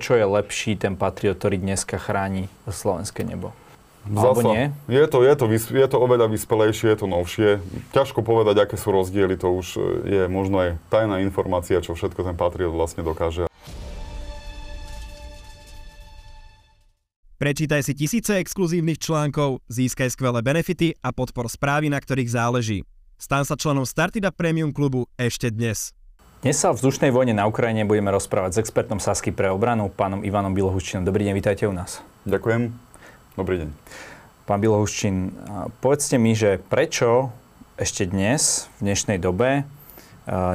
Čo je lepší ten Patriot, ktorý dneska chráni slovenské nebo? Alebo nie? Je to, je, to, je to oveľa vyspelejšie, je to novšie. Ťažko povedať, aké sú rozdiely, to už je možno aj tajná informácia, čo všetko ten Patriot vlastne dokáže. Prečítaj si tisíce exkluzívnych článkov, získaj skvelé benefity a podpor správy, na ktorých záleží. Stan sa členom Startida Premium klubu ešte dnes. Dnes sa o vzdušnej vojne na Ukrajine budeme rozprávať s expertom Sasky pre obranu, pánom Ivanom Bilohuščinom. Dobrý deň, vítajte u nás. Ďakujem. Dobrý deň. Pán Bilohuščin, povedzte mi, že prečo ešte dnes, v dnešnej dobe,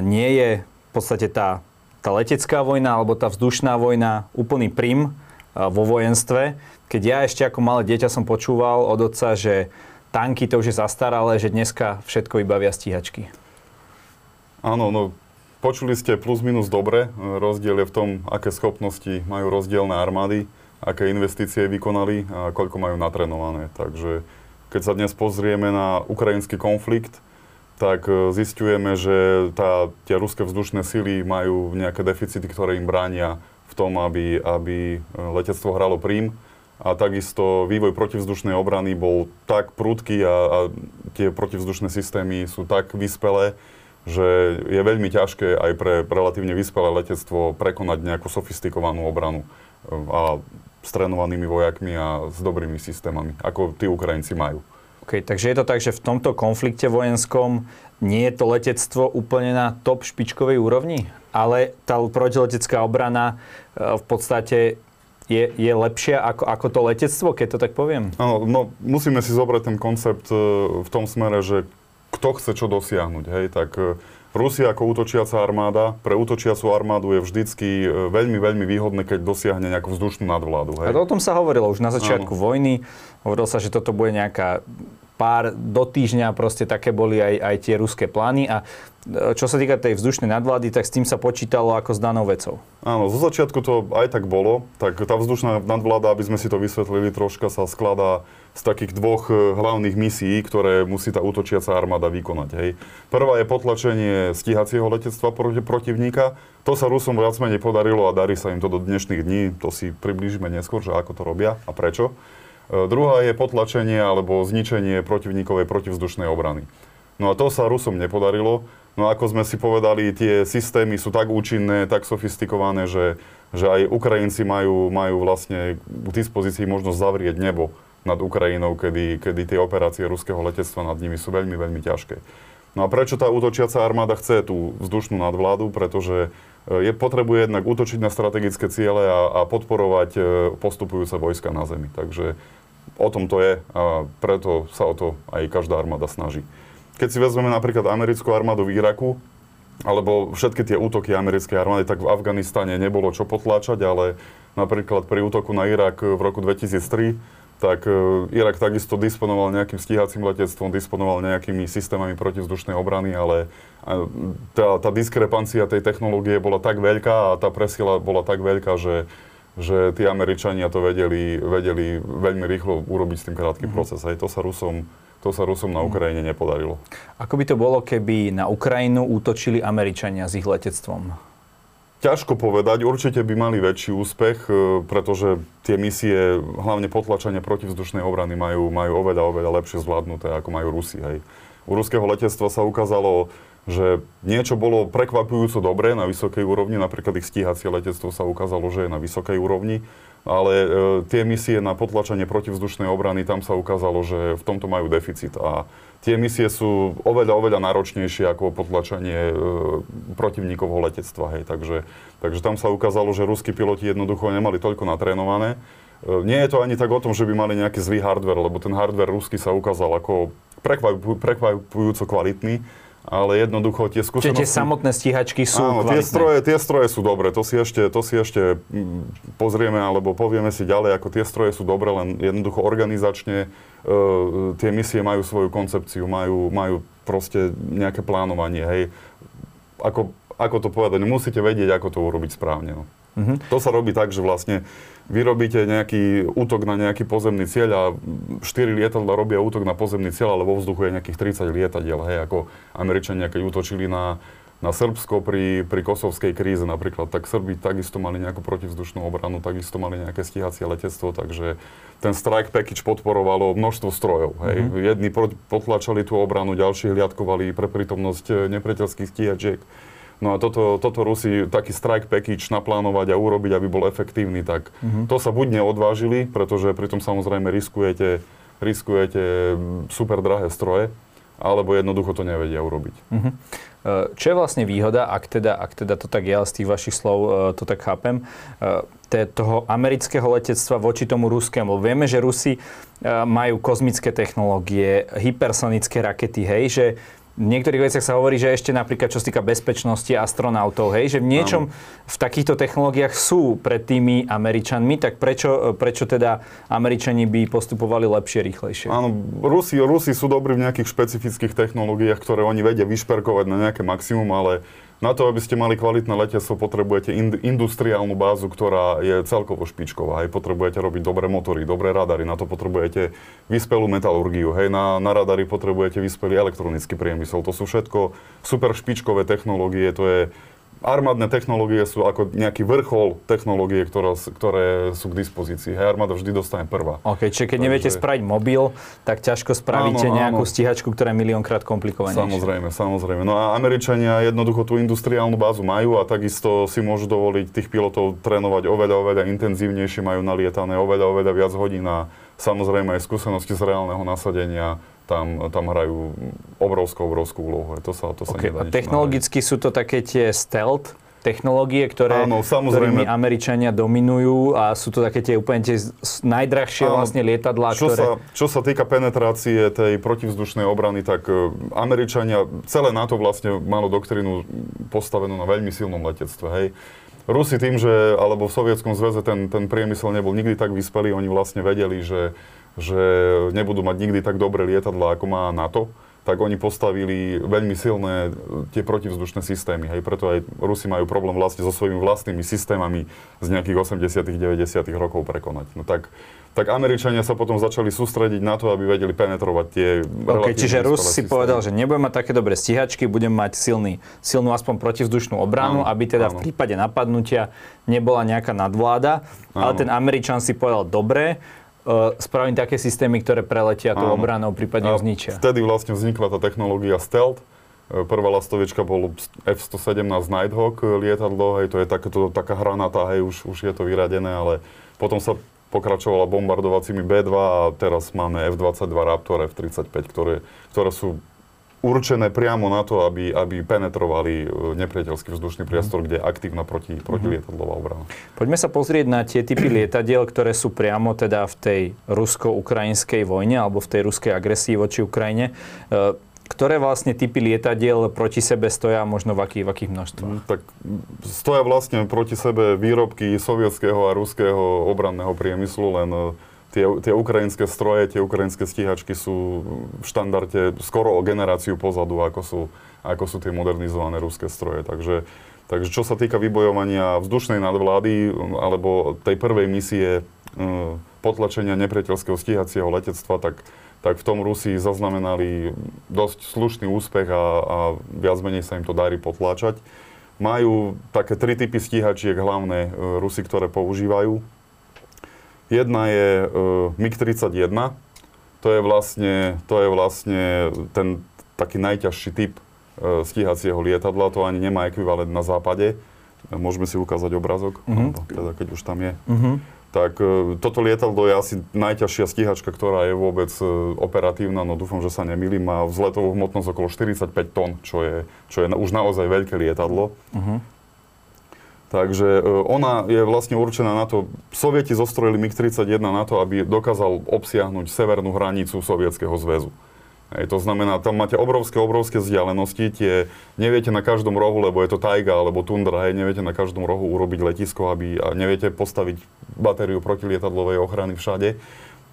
nie je v podstate tá, tá letecká vojna alebo tá vzdušná vojna úplný prim vo vojenstve, keď ja ešte ako malé dieťa som počúval od otca, že tanky to už je zastaralé, že dneska všetko vybavia stíhačky. Áno, no počuli ste plus minus dobre. Rozdiel je v tom, aké schopnosti majú rozdielne armády, aké investície vykonali a koľko majú natrenované. Takže keď sa dnes pozrieme na ukrajinský konflikt, tak e, zistujeme, že tá, tie ruské vzdušné sily majú nejaké deficity, ktoré im bránia v tom, aby, aby e, letectvo hralo prím a takisto vývoj protivzdušnej obrany bol tak prudký a, a tie protivzdušné systémy sú tak vyspelé, že je veľmi ťažké aj pre relatívne vyspelé letectvo prekonať nejakú sofistikovanú obranu a s trénovanými vojakmi a s dobrými systémami, ako tí Ukrajinci majú. OK, takže je to tak, že v tomto konflikte vojenskom nie je to letectvo úplne na top špičkovej úrovni, ale tá protiletecká obrana e, v podstate je, je lepšia ako, ako to letectvo, keď to tak poviem? Áno, no musíme si zobrať ten koncept e, v tom smere, že kto chce čo dosiahnuť. Hej? Tak e, Rusia ako útočiaca armáda, pre útočiacu armádu je vždycky e, veľmi, veľmi výhodné, keď dosiahne nejakú vzdušnú nadvládu. Hej? A o tom sa hovorilo už na začiatku Áno. vojny. Hovorilo sa, že toto bude nejaká pár do týždňa, proste také boli aj, aj tie ruské plány. A e, čo sa týka tej vzdušnej nadvlády, tak s tým sa počítalo ako s danou vecou. Áno, zo začiatku to aj tak bolo. Tak tá vzdušná nadvláda, aby sme si to vysvetlili troška, sa skladá z takých dvoch e, hlavných misií, ktoré musí tá útočiaca armáda vykonať. Hej. Prvá je potlačenie stíhacieho letectva proti protivníka. To sa Rusom viac menej podarilo a darí sa im to do dnešných dní. To si priblížime neskôr, že ako to robia a prečo. E, druhá je potlačenie alebo zničenie protivníkovej protivzdušnej obrany. No a to sa Rusom nepodarilo. No ako sme si povedali, tie systémy sú tak účinné, tak sofistikované, že, že aj Ukrajinci majú, majú vlastne k dispozícii možnosť zavrieť nebo nad Ukrajinou, kedy, kedy tie operácie ruského letectva nad nimi sú veľmi, veľmi ťažké. No a prečo tá útočiaca armáda chce tú vzdušnú nadvládu? Pretože je potrebuje jednak útočiť na strategické ciele a, a podporovať e, postupujúce vojska na zemi. Takže o tom to je a preto sa o to aj každá armáda snaží. Keď si vezmeme napríklad americkú armádu v Iraku, alebo všetky tie útoky americkej armády, tak v Afganistane nebolo čo potláčať, ale napríklad pri útoku na Irak v roku 2003, tak e, Irak takisto disponoval nejakým stíhacím letectvom, disponoval nejakými systémami protivzdušnej obrany, ale tá, tá diskrepancia tej technológie bola tak veľká a tá presila bola tak veľká, že že tí Američania to vedeli, vedeli veľmi rýchlo urobiť s tým krátkým mm-hmm. proces. Aj to sa Rusom to sa Rusom na mhm. Ukrajine nepodarilo. Ako by to bolo, keby na Ukrajinu útočili Američania s ich letectvom? Ťažko povedať. Určite by mali väčší úspech, e, pretože tie misie, hlavne potlačenie protivzdušnej obrany, majú, majú oveľa, oveľa lepšie zvládnuté, ako majú Rusi. Hej. U ruského letectva sa ukázalo že niečo bolo prekvapujúco dobré na vysokej úrovni, napríklad ich stíhacie letectvo sa ukázalo, že je na vysokej úrovni, ale e, tie misie na potlačenie protivzdušnej obrany, tam sa ukázalo, že v tomto majú deficit a tie misie sú oveľa, oveľa náročnejšie ako potlačenie e, protivníkovho letectva, hej, takže, takže tam sa ukázalo, že ruskí piloti jednoducho nemali toľko natrénované. E, nie je to ani tak o tom, že by mali nejaký zlý hardware, lebo ten hardware ruský sa ukázal ako prekvapujúco kvalitný, ale jednoducho tie skúsenosti... Čiže tie samotné stíhačky sú áno, tie stroje, tie stroje sú dobré, to si, ešte, to si ešte mm, pozrieme alebo povieme si ďalej, ako tie stroje sú dobré, len jednoducho organizačne uh, tie misie majú svoju koncepciu, majú, majú proste nejaké plánovanie, hej. Ako, ako to povedať, musíte vedieť, ako to urobiť správne. No. Uh-huh. To sa robí tak, že vlastne vyrobíte nejaký útok na nejaký pozemný cieľ a 4 lietadla robia útok na pozemný cieľ, ale vo vzduchu je nejakých 30 lietadiel. Hej, ako Američania, keď útočili na, na Srbsko pri, pri kosovskej kríze napríklad, tak Srbi takisto mali nejakú protivzdušnú obranu, takisto mali nejaké stíhacie letectvo, takže ten strike package podporovalo množstvo strojov. Hej. Mm-hmm. Jedni potlačali tú obranu, ďalší hliadkovali pre prítomnosť eh, nepriateľských stíhačiek. No a toto, toto Rusi taký strike package naplánovať a urobiť, aby bol efektívny, tak mm-hmm. to sa buď neodvážili, pretože pritom samozrejme riskujete, riskujete super drahé stroje, alebo jednoducho to nevedia urobiť. Mm-hmm. Čo je vlastne výhoda, ak teda, ak teda to tak ale z tých vašich slov e, to tak chápem, e, toho amerického letectva voči tomu ruskému? Vieme, že Rusi majú kozmické technológie, hypersonické rakety, hej, že v niektorých veciach sa hovorí, že ešte napríklad čo sa týka bezpečnosti astronautov, hej, že v niečom v takýchto technológiách sú pred tými Američanmi, tak prečo, prečo teda Američani by postupovali lepšie, rýchlejšie? Áno, Rusi, Rusi sú dobrí v nejakých špecifických technológiách, ktoré oni vedia vyšperkovať na nejaké maximum, ale na to, aby ste mali kvalitné letectvo, potrebujete ind- industriálnu bázu, ktorá je celkovo špičková. Hej. Potrebujete robiť dobré motory, dobré radary, na to potrebujete vyspelú metalurgiu. Hej. Na, na radary potrebujete vyspelý elektronický priemysel. To sú všetko super špičkové technológie, to je armádne technológie sú ako nejaký vrchol technológie, ktoré, ktoré sú k dispozícii. Hej, armáda vždy dostane prvá. OK, čiže keď Takže... neviete spraviť mobil, tak ťažko spravíte áno, nejakú áno. stíhačku, ktorá je miliónkrát komplikovanejšia. Samozrejme, samozrejme. No a Američania jednoducho tú industriálnu bázu majú a takisto si môžu dovoliť tých pilotov trénovať oveľa, oveľa intenzívnejšie, majú nalietané oveľa, oveľa viac hodín a samozrejme aj skúsenosti z reálneho nasadenia tam, tam hrajú obrovskú, obrovskú úlohu. To sa, to sa okay. nedá A technologicky sú to také tie stealth technológie, ktoré, Áno, ktorými Američania dominujú a sú to také tie úplne tie najdrahšie Áno, vlastne lietadlá, čo ktoré... Sa, čo sa týka penetrácie tej protivzdušnej obrany, tak e, Američania, celé NATO vlastne malo doktrínu postavenú na veľmi silnom letectve, hej. Rusi tým, že, alebo v Sovietskom zväze ten, ten priemysel nebol nikdy tak vyspelý, oni vlastne vedeli, že že nebudú mať nikdy tak dobré lietadla, ako má NATO, tak oni postavili veľmi silné e, tie protivzdušné systémy. Hej. Preto aj Rusi majú problém vlastne so svojimi vlastnými systémami z nejakých 80 90 rokov prekonať. No tak, tak Američania sa potom začali sústrediť na to, aby vedeli penetrovať tie okay, Čiže Rus si systémy. povedal, že nebudem mať také dobré stíhačky, budem mať silný, silnú aspoň protivzdušnú obranu, áno, aby teda áno. v prípade napadnutia nebola nejaká nadvláda. Áno. Ale ten Američan si povedal, dobre, spravím také systémy, ktoré preletia tú obranou, prípadne ju zničia. Vtedy vlastne vznikla tá technológia stealth. E, prvá lastovička bol F-117 Nighthawk lietadlo, hej, to je takéto, taká hranatá, hej, už, už je to vyradené, ale potom sa pokračovala bombardovacími B-2 a teraz máme F-22 Raptor, F-35, ktoré, ktoré sú určené priamo na to, aby, aby penetrovali e, nepriateľský vzdušný priestor, kde je aktívna proti, protilietadlová obrana. Poďme sa pozrieť na tie typy lietadiel, ktoré sú priamo teda v tej rusko-ukrajinskej vojne alebo v tej ruskej agresii voči Ukrajine. E, ktoré vlastne typy lietadiel proti sebe stoja možno v akých, v akých množstvách? Tak stoja vlastne proti sebe výrobky sovietského a ruského obranného priemyslu, len tie, tie ukrajinské stroje, tie ukrajinské stíhačky sú v štandarde skoro o generáciu pozadu, ako sú, ako sú tie modernizované ruské stroje. Takže, takže čo sa týka vybojovania vzdušnej nadvlády alebo tej prvej misie e, potlačenia nepriateľského stíhacieho letectva, tak, tak v tom Rusi zaznamenali dosť slušný úspech a, a viac menej sa im to darí potláčať. Majú také tri typy stíhačiek hlavné e, Rusi, ktoré používajú. Jedna je uh, MiG-31, to je vlastne, to je vlastne ten taký najťažší typ uh, stíhacieho lietadla, to ani nemá ekvivalent na západe. Môžeme si ukázať obrazok, uh-huh. teda keď už tam je. Uh-huh. Tak uh, toto lietadlo je asi najťažšia stíhačka, ktorá je vôbec uh, operatívna, no dúfam, že sa nemýlim, má vzletovú hmotnosť okolo 45 tón, čo je, čo je na, už naozaj veľké lietadlo. Uh-huh. Takže e, ona je vlastne určená na to, sovieti zostrojili MiG-31 na to, aby dokázal obsiahnuť severnú hranicu Sovietskeho zväzu. Hej, to znamená, tam máte obrovské, obrovské vzdialenosti, tie neviete na každom rohu, lebo je to tajga alebo tundra, hej, neviete na každom rohu urobiť letisko, aby, a neviete postaviť batériu protilietadlovej ochrany všade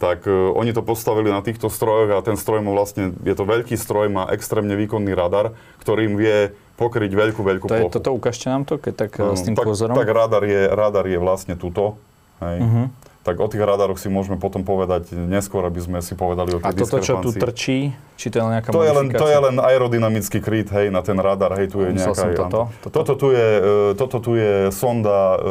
tak uh, oni to postavili na týchto strojoch a ten stroj má vlastne, je to veľký stroj, má extrémne výkonný radar, ktorým vie pokryť veľkú, veľkú to plochu. Je, toto ukážte nám to, keď tak uh, s tým tak, pozorom. Tak radar je, radar je vlastne tuto. Hej. Uh-huh. Tak o tých radaroch si môžeme potom povedať neskôr, aby sme si povedali o tej A toto, čo tu trčí, či to je nejaká To je, len, to je len aerodynamický kryt, hej, na ten radar, hej, tu je Myslel nejaká... toto, toto. Toto, tu je, e, toto tu je sonda e, e,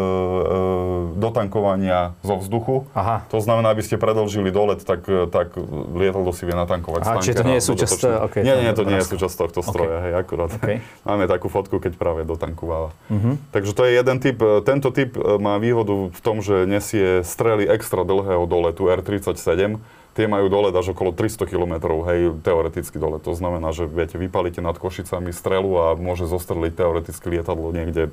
dotankovania zo vzduchu. Aha. To znamená, aby ste predlžili dolet, tak, tak lietadlo si vie natankovať Aha, čiže to nie je súčasť- okej, nie, to nie, to nie je súčasť tohto stroja, hej, akurát. Okej. Máme takú fotku, keď práve dotankováva. Mhm. Takže to je jeden typ. Tento typ má výhodu v tom, že nesie strely extra dlhého doletu R-37. Tie majú dolet až okolo 300 km, hej, teoreticky dolet. To znamená, že viete, vypalíte nad Košicami strelu a môže zostreliť teoreticky lietadlo niekde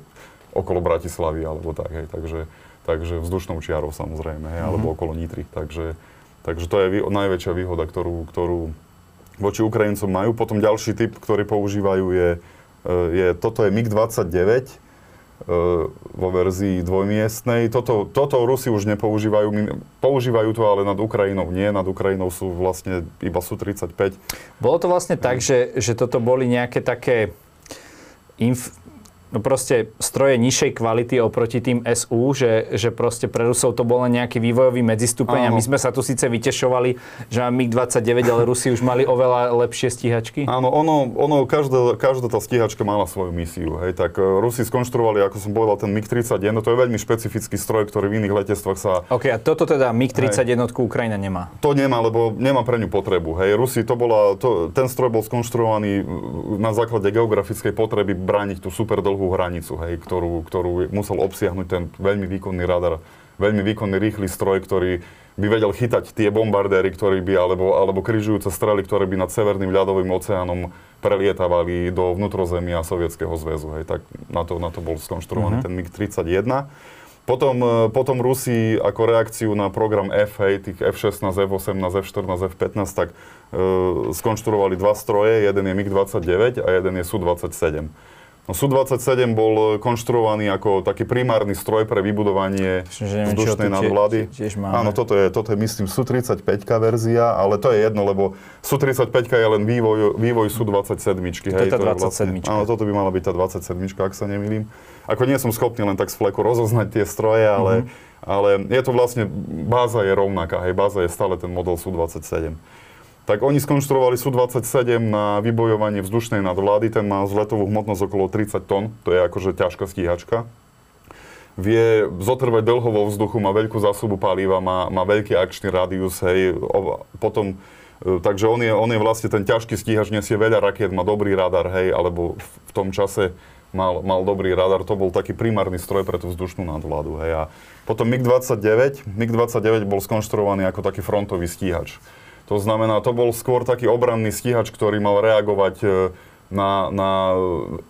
okolo Bratislavy alebo tak, hej. Takže, takže vzdušnou čiarou samozrejme, hej, alebo okolo Nitry. Takže, takže to je vý, najväčšia výhoda, ktorú, ktorú voči Ukrajincom majú. Potom ďalší typ, ktorý používajú je, e, je toto je MiG-29 e, vo verzii dvojmiestnej. Toto, toto Rusi už nepoužívajú, používajú to ale nad Ukrajinou nie, nad Ukrajinou sú vlastne iba Su-35. Bolo to vlastne tak, že, že toto boli nejaké také inf, no proste stroje nižšej kvality oproti tým SU, že, že proste pre Rusov to bol len nejaký vývojový medzistupeň a my sme sa tu síce vytešovali, že máme MiG-29, ale Rusi už mali oveľa lepšie stíhačky. Áno, ono, ono každá, každá tá stíhačka mala svoju misiu. Hej. Tak e, Rusi skonštruovali, ako som povedal, ten MiG-31, to je veľmi špecifický stroj, ktorý v iných letectvách sa OK, a toto teda MiG-31 Ukrajina nemá. To nemá, lebo nemá pre ňu potrebu. Hej, Rusi, to bola, to, ten stroj bol skonštruovaný na základe geografickej potreby brániť tú super dlhú hranicu, hej, ktorú, ktorú musel obsiahnuť ten veľmi výkonný radar, veľmi výkonný rýchly stroj, ktorý by vedel chytať tie bombardéry, ktorí by, alebo, alebo križujúce strely, ktoré by nad Severným ľadovým oceánom prelietavali do vnútrozemia Sovietskeho zväzu. Hej, tak na to, na to bol skonštruovaný ten MiG-31. Potom, e, potom Rusi ako reakciu na program F, hej, tých F-16, F-18, F-14, F-15, tak e, skonštruovali dva stroje, jeden je MiG-29 a jeden je Su-27. No, Su-27 bol konštruovaný ako taký primárny stroj pre vybudovanie Že neviem, vzdušnej nadvlády. tiež máme. Áno, toto je, toto je myslím Su-35 verzia, ale to je jedno, lebo Su-35 je len vývoj, vývoj Su-27. To je tá to 27. áno, toto by mala byť tá 27, ak sa nemýlim. Ako nie som schopný len tak z fleku rozoznať tie stroje, ale, Mhm. ale je to vlastne, báza je rovnaká, hej, báza je stále ten model Su-27. Tak oni skonštruovali Su-27 na vybojovanie vzdušnej nadvlády, ten má vzletovú hmotnosť okolo 30 tón, to je akože ťažká stíhačka. Vie zotrvať dlho vo vzduchu, má veľkú zásobu paliva, má, má veľký akčný radius, hej, o, potom e, Takže on je, on je vlastne ten ťažký stíhač, nesie veľa rakiet, má dobrý radar, hej, alebo v tom čase mal, mal dobrý radar, to bol taký primárny stroj pre tú vzdušnú nadvládu, hej. A potom MiG-29, MiG-29 bol skonštruovaný ako taký frontový stíhač. To znamená, to bol skôr taký obranný stíhač, ktorý mal reagovať e, na, na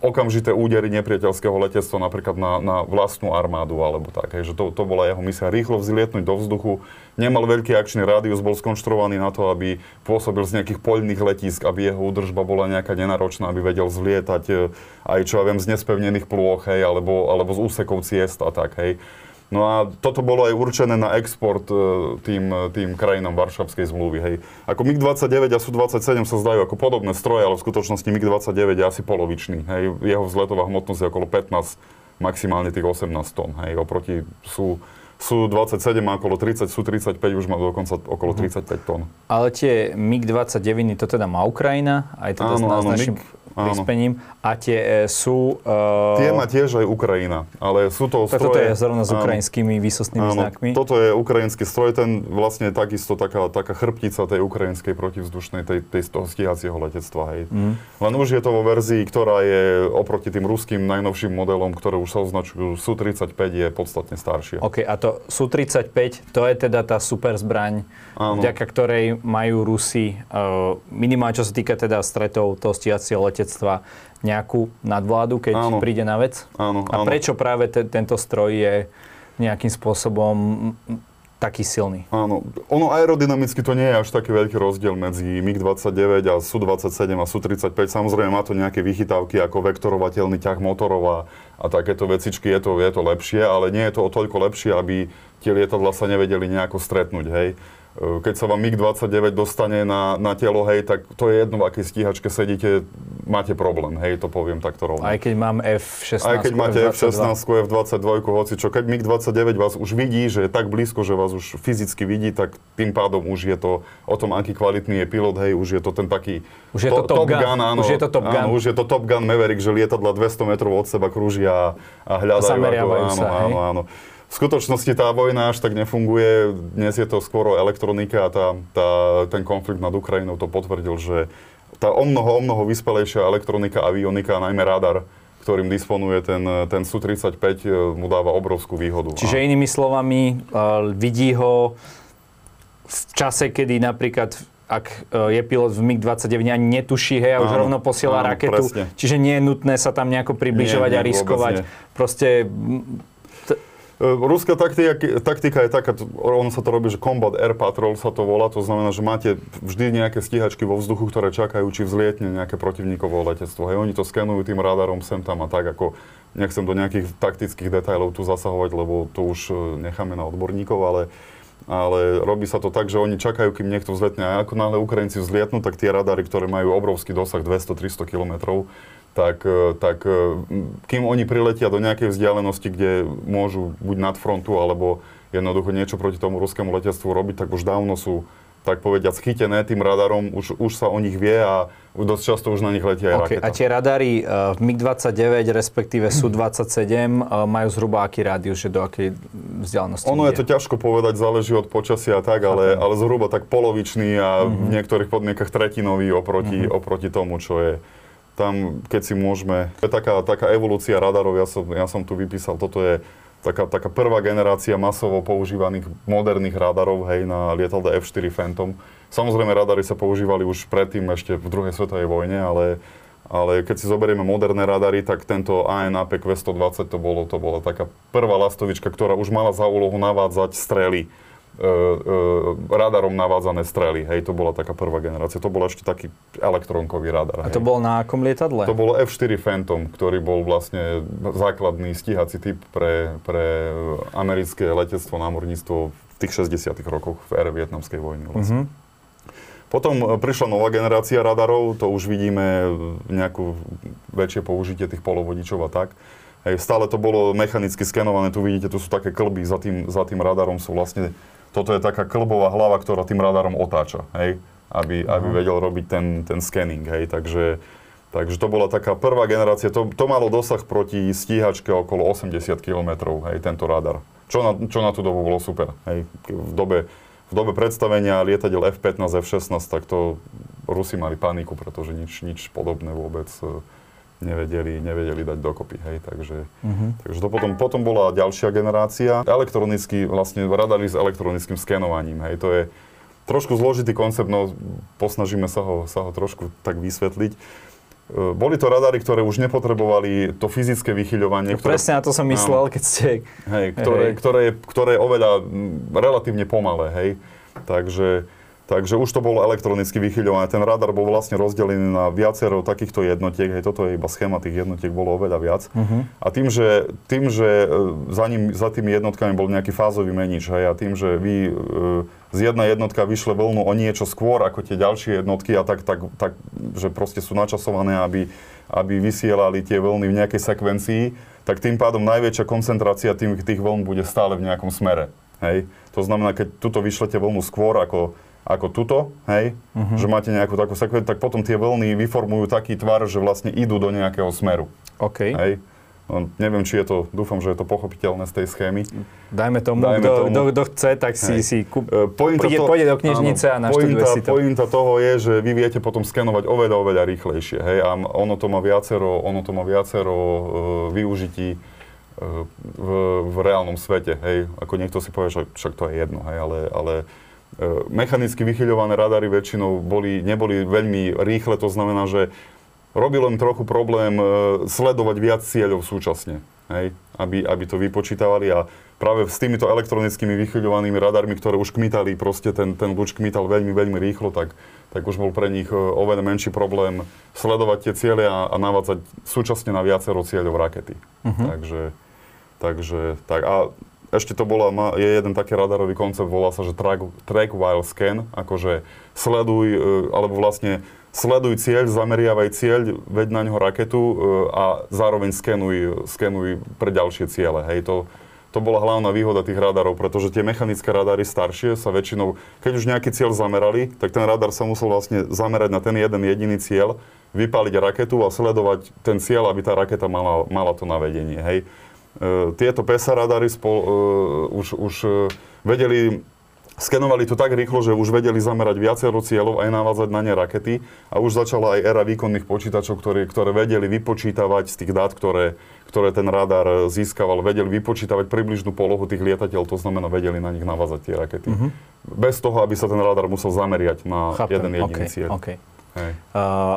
okamžité údery nepriateľského letectva, napríklad na, na vlastnú armádu alebo tak. Hej, že to, to bola jeho misia. Rýchlo vzlietnúť do vzduchu, nemal veľký akčný rádius, bol skonštruovaný na to, aby pôsobil z nejakých poľných letísk, aby jeho údržba bola nejaká nenáročná, aby vedel zlietať e, aj čo ja viem z nespevnených plôch, hej, alebo, alebo z úsekov ciest a tak. Hej. No a toto bolo aj určené na export e, tým, tým krajinám Varšavskej zmluvy. Hej. Ako MiG-29 a Su-27 sa zdajú ako podobné stroje, ale v skutočnosti MiG-29 je asi polovičný. Hej. Jeho vzletová hmotnosť je okolo 15, maximálne tých 18 tón. Hej. Oproti Su, Su-27 má okolo 30, Su-35 už má dokonca okolo 35 tón. Ale tie MiG-29 to teda má Ukrajina, aj teda Áno, áno, našim MiG. Prispením. A tie e, sú... Uh, Tie má tiež aj Ukrajina, ale sú to tak stroje... toto je zrovna s áno. ukrajinskými výsostnými Áno, znakmi. toto je ukrajinský stroj, ten vlastne takisto taká, taká chrbtica tej ukrajinskej protivzdušnej, tej, tej toho stíhacieho letectva. Hej. Mhm. Len už je to vo verzii, ktorá je oproti tým ruským najnovším modelom, ktoré už sa označujú Su-35, je podstatne staršia. OK, a to Su-35, to je teda tá super zbraň, Áno. vďaka ktorej majú Rusi, uh, minimálne čo sa týka teda stretov toho stíhacieho letectva, nejakú nadvládu, keď Áno. príde na vec? Áno, A áno. prečo práve te, tento stroj je nejakým spôsobom taký silný? Áno, ono aerodynamicky to nie je až taký veľký rozdiel medzi MiG-29 a Su-27 a Su-35. Samozrejme má to nejaké vychytávky ako vektorovateľný ťah motorov a, a takéto vecičky, je to, je to lepšie, ale nie je to o toľko lepšie, aby tie lietadla sa nevedeli nejako stretnúť, hej. E, keď sa vám MiG-29 dostane na, na telo, hej, tak to je jedno, v akej stíhačke sedíte, máte problém, hej, to poviem takto rovno. Aj keď mám F-16, Aj keď máte F-16, F-22, hoci čo, keď MiG-29 vás už vidí, že je tak blízko, že vás už fyzicky vidí, tak tým pádom už je to o tom, aký kvalitný je pilot, hej, už je to ten taký už je to, to top, top gun, gun áno, už je to Top Gun. Áno, už je to Top Gun Maverick, že lietadla 200 metrov od seba krúžia a hľadajú. A ako, áno, sa, áno, áno. V skutočnosti tá vojna až tak nefunguje. Dnes je to skôr o elektronike a tá, tá, ten konflikt nad Ukrajinou to potvrdil, že tá o mnoho, o mnoho vyspelejšia elektronika, avionika, najmä radar, ktorým disponuje ten, ten Su-35, e, mu dáva obrovskú výhodu. Čiže a... inými slovami, uh, vidí ho v čase, kedy napríklad ak e, je pilot v MiG-29 ani netuší, hej, a už áno, rovno posiela áno, raketu. Presne. Čiže nie je nutné sa tam nejako približovať nie, nie, a riskovať. Proste ruská taktika, taktika je taká, ono sa to robí, že Combat Air Patrol sa to volá, to znamená, že máte vždy nejaké stíhačky vo vzduchu, ktoré čakajú, či vzlietne nejaké protivníkovo letectvo. Hej, oni to skenujú tým radarom sem tam a tak, ako nechcem do nejakých taktických detailov tu zasahovať, lebo to už e, necháme na odborníkov, ale ale robí sa to tak, že oni čakajú, kým niekto vzletne a ako náhle Ukrajinci vzlietnú, tak tie radary, ktoré majú obrovský dosah 200-300 kilometrov, tak, e, tak e, kým oni priletia do nejakej vzdialenosti, kde môžu buď nad frontu, alebo jednoducho niečo proti tomu ruskému letectvu robiť, tak už dávno sú tak povediať, schytené tým radarom, už, už sa o nich vie a dosť často už na nich letia aj okay. raketa. A tie radary uh, MiG-29, respektíve Su-27, uh, majú zhruba aký rádius, že do akej vzdialenosti Ono je to ťažko povedať, záleží od počasia a tak, ale, ale zhruba tak polovičný a uh-huh. v mhm. niektorých podmienkach tretinový oproti, uh-huh. oproti tomu, čo je tam, keď si môžeme, to je taká, taká evolúcia radarov, ja som, ja som tu vypísal, toto je taká, taká prvá generácia masovo používaných moderných radarov, hej, na lietadle F-4 Phantom. Samozrejme, radary sa používali už predtým, ešte v druhej svetovej vojne, ale, ale keď si zoberieme moderné radary, tak tento ANAP Q120 to, bolo, to bola taká prvá lastovička, ktorá už mala za úlohu navádzať strely radarom navádzané strely. Hej, to bola taká prvá generácia. To bol ešte taký elektronkový radar. A to bol na akom lietadle? To bolo F-4 Phantom, ktorý bol vlastne základný stíhací typ pre, pre americké letectvo, námorníctvo v tých 60 rokoch v ére vietnamskej vojny. Vlastne. Mm-hmm. Potom e, prišla nová generácia radarov, to už vidíme nejakú väčšie použitie tých polovodičov a tak. Hej, stále to bolo mechanicky skenované, tu vidíte, tu sú také klby za tým, za tým radarom, sú vlastne toto je taká klbová hlava, ktorá tým radarom otáča, hej, aby, uh-huh. aby vedel robiť ten, ten scanning, hej, takže, takže to bola taká prvá generácia, to, to malo dosah proti stíhačke okolo 80 km, hej, tento radar, čo na, čo na tú dobu bolo super, hej, v dobe, v dobe predstavenia lietadiel F-15, F-16, tak to Rusi mali paniku, pretože nič, nič podobné vôbec nevedeli, nevedeli dať dokopy, hej, takže, uh-huh. takže to potom, potom bola ďalšia generácia, elektronický, vlastne radali s elektronickým skenovaním, hej, to je trošku zložitý koncept, no posnažíme sa ho, sa ho trošku tak vysvetliť. E, boli to radary, ktoré už nepotrebovali to fyzické vychyľovanie. Ktoré, presne na to som myslel, áno, keď ste... Hej, ktoré, hej. Ktoré, ktoré je oveľa relatívne pomalé, hej. Takže Takže už to bolo elektronicky vychyľované. Ten radar bol vlastne rozdelený na viacero takýchto jednotiek. Hej, toto je iba schéma tých jednotiek, bolo oveľa viac. Uh-huh. A tým, že, tým, že e, za, ním, za tými jednotkami bol nejaký fázový menič, hej, a tým, že vy e, z jedna jednotka vyšle vlnu o niečo skôr ako tie ďalšie jednotky a tak, tak, tak že proste sú načasované, aby, aby vysielali tie vlny v nejakej sekvencii, tak tým pádom najväčšia koncentrácia tým, tých vln bude stále v nejakom smere. Hej. To znamená, keď tuto vyšlete vlnu skôr ako ako tuto, hej, uh-huh. že máte nejakú takú sekvenciu, tak potom tie vlny vyformujú taký tvar, že vlastne idú do nejakého smeru. OK. Hej. No, neviem, či je to, dúfam, že je to pochopiteľné z tej schémy. Dajme tomu, Dajme kto, tomu. Kto, kto chce, tak si, si kúp, uh, pôjde, to, pôjde do knižnice áno, a naštuduje si to. Pointa toho je, že vy viete potom skenovať oveľa, oveľa rýchlejšie. Hej? A ono to má viacero, ono to má viacero uh, využití uh, v, v reálnom svete. Hej? Ako niekto si povie, že však to je jedno, hej? ale, ale E, mechanicky vychyľované radary väčšinou boli, neboli veľmi rýchle, to znamená, že robilo im trochu problém e, sledovať viac cieľov súčasne, hej, aby, aby to vypočítavali a práve s týmito elektronickými vychyľovanými radarmi, ktoré už kmitali, proste ten, ten lúč kmital veľmi, veľmi rýchlo, tak, tak už bol pre nich e, oveľa menší problém sledovať tie ciele a, a navádzať súčasne na viacero cieľov rakety. Uh-huh. Takže, takže tak a ešte to bola, je jeden taký radarový koncept, volá sa, že track, track while scan, akože sleduj, e, alebo vlastne sleduj cieľ, zameriavaj cieľ, veď na ňo raketu e, a zároveň skenuj, skenuj pre ďalšie ciele. Hej, to, to bola hlavná výhoda tých radarov, pretože tie mechanické radary staršie sa väčšinou, keď už nejaký cieľ zamerali, tak ten radar sa musel vlastne zamerať na ten jeden jediný cieľ, vypáliť raketu a sledovať ten cieľ, aby tá raketa mala, mala to navedenie. Hej. E, tieto PESA radary spol, e, už, už e, vedeli Skenovali to tak rýchlo, že už vedeli zamerať viacero cieľov aj navázať na ne rakety a už začala aj éra výkonných počítačov, ktoré, ktoré vedeli vypočítavať z tých dát, ktoré, ktoré ten radar získaval, vedeli vypočítavať približnú polohu tých lietateľ, to znamená, vedeli na nich navázať tie rakety. Mhm. Bez toho, aby sa ten radar musel zameriať na Chápem. jeden jediný OK, cieľ. OK. Hej.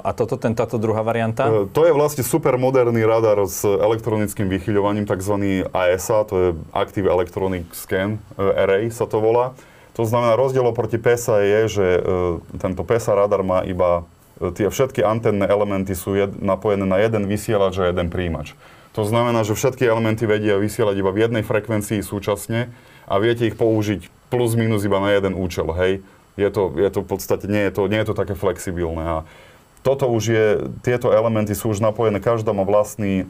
A toto, ten, táto druhá varianta? E, To je vlastne super moderný radar s elektronickým vychyľovaním, tzv. ASA, to je Active Electronic Scan e, Array sa to volá. To znamená, rozdiel oproti PESA je, že e, tento PESA radar má iba, tie všetky antenné elementy sú jed, napojené na jeden vysielač a jeden príjimač. To znamená, že všetky elementy vedia vysielať iba v jednej frekvencii súčasne a viete ich použiť plus minus iba na jeden účel, hej. Je to, je to v podstate, nie je to, nie je to také flexibilné. A toto už je, tieto elementy sú už napojené, každá má vlastný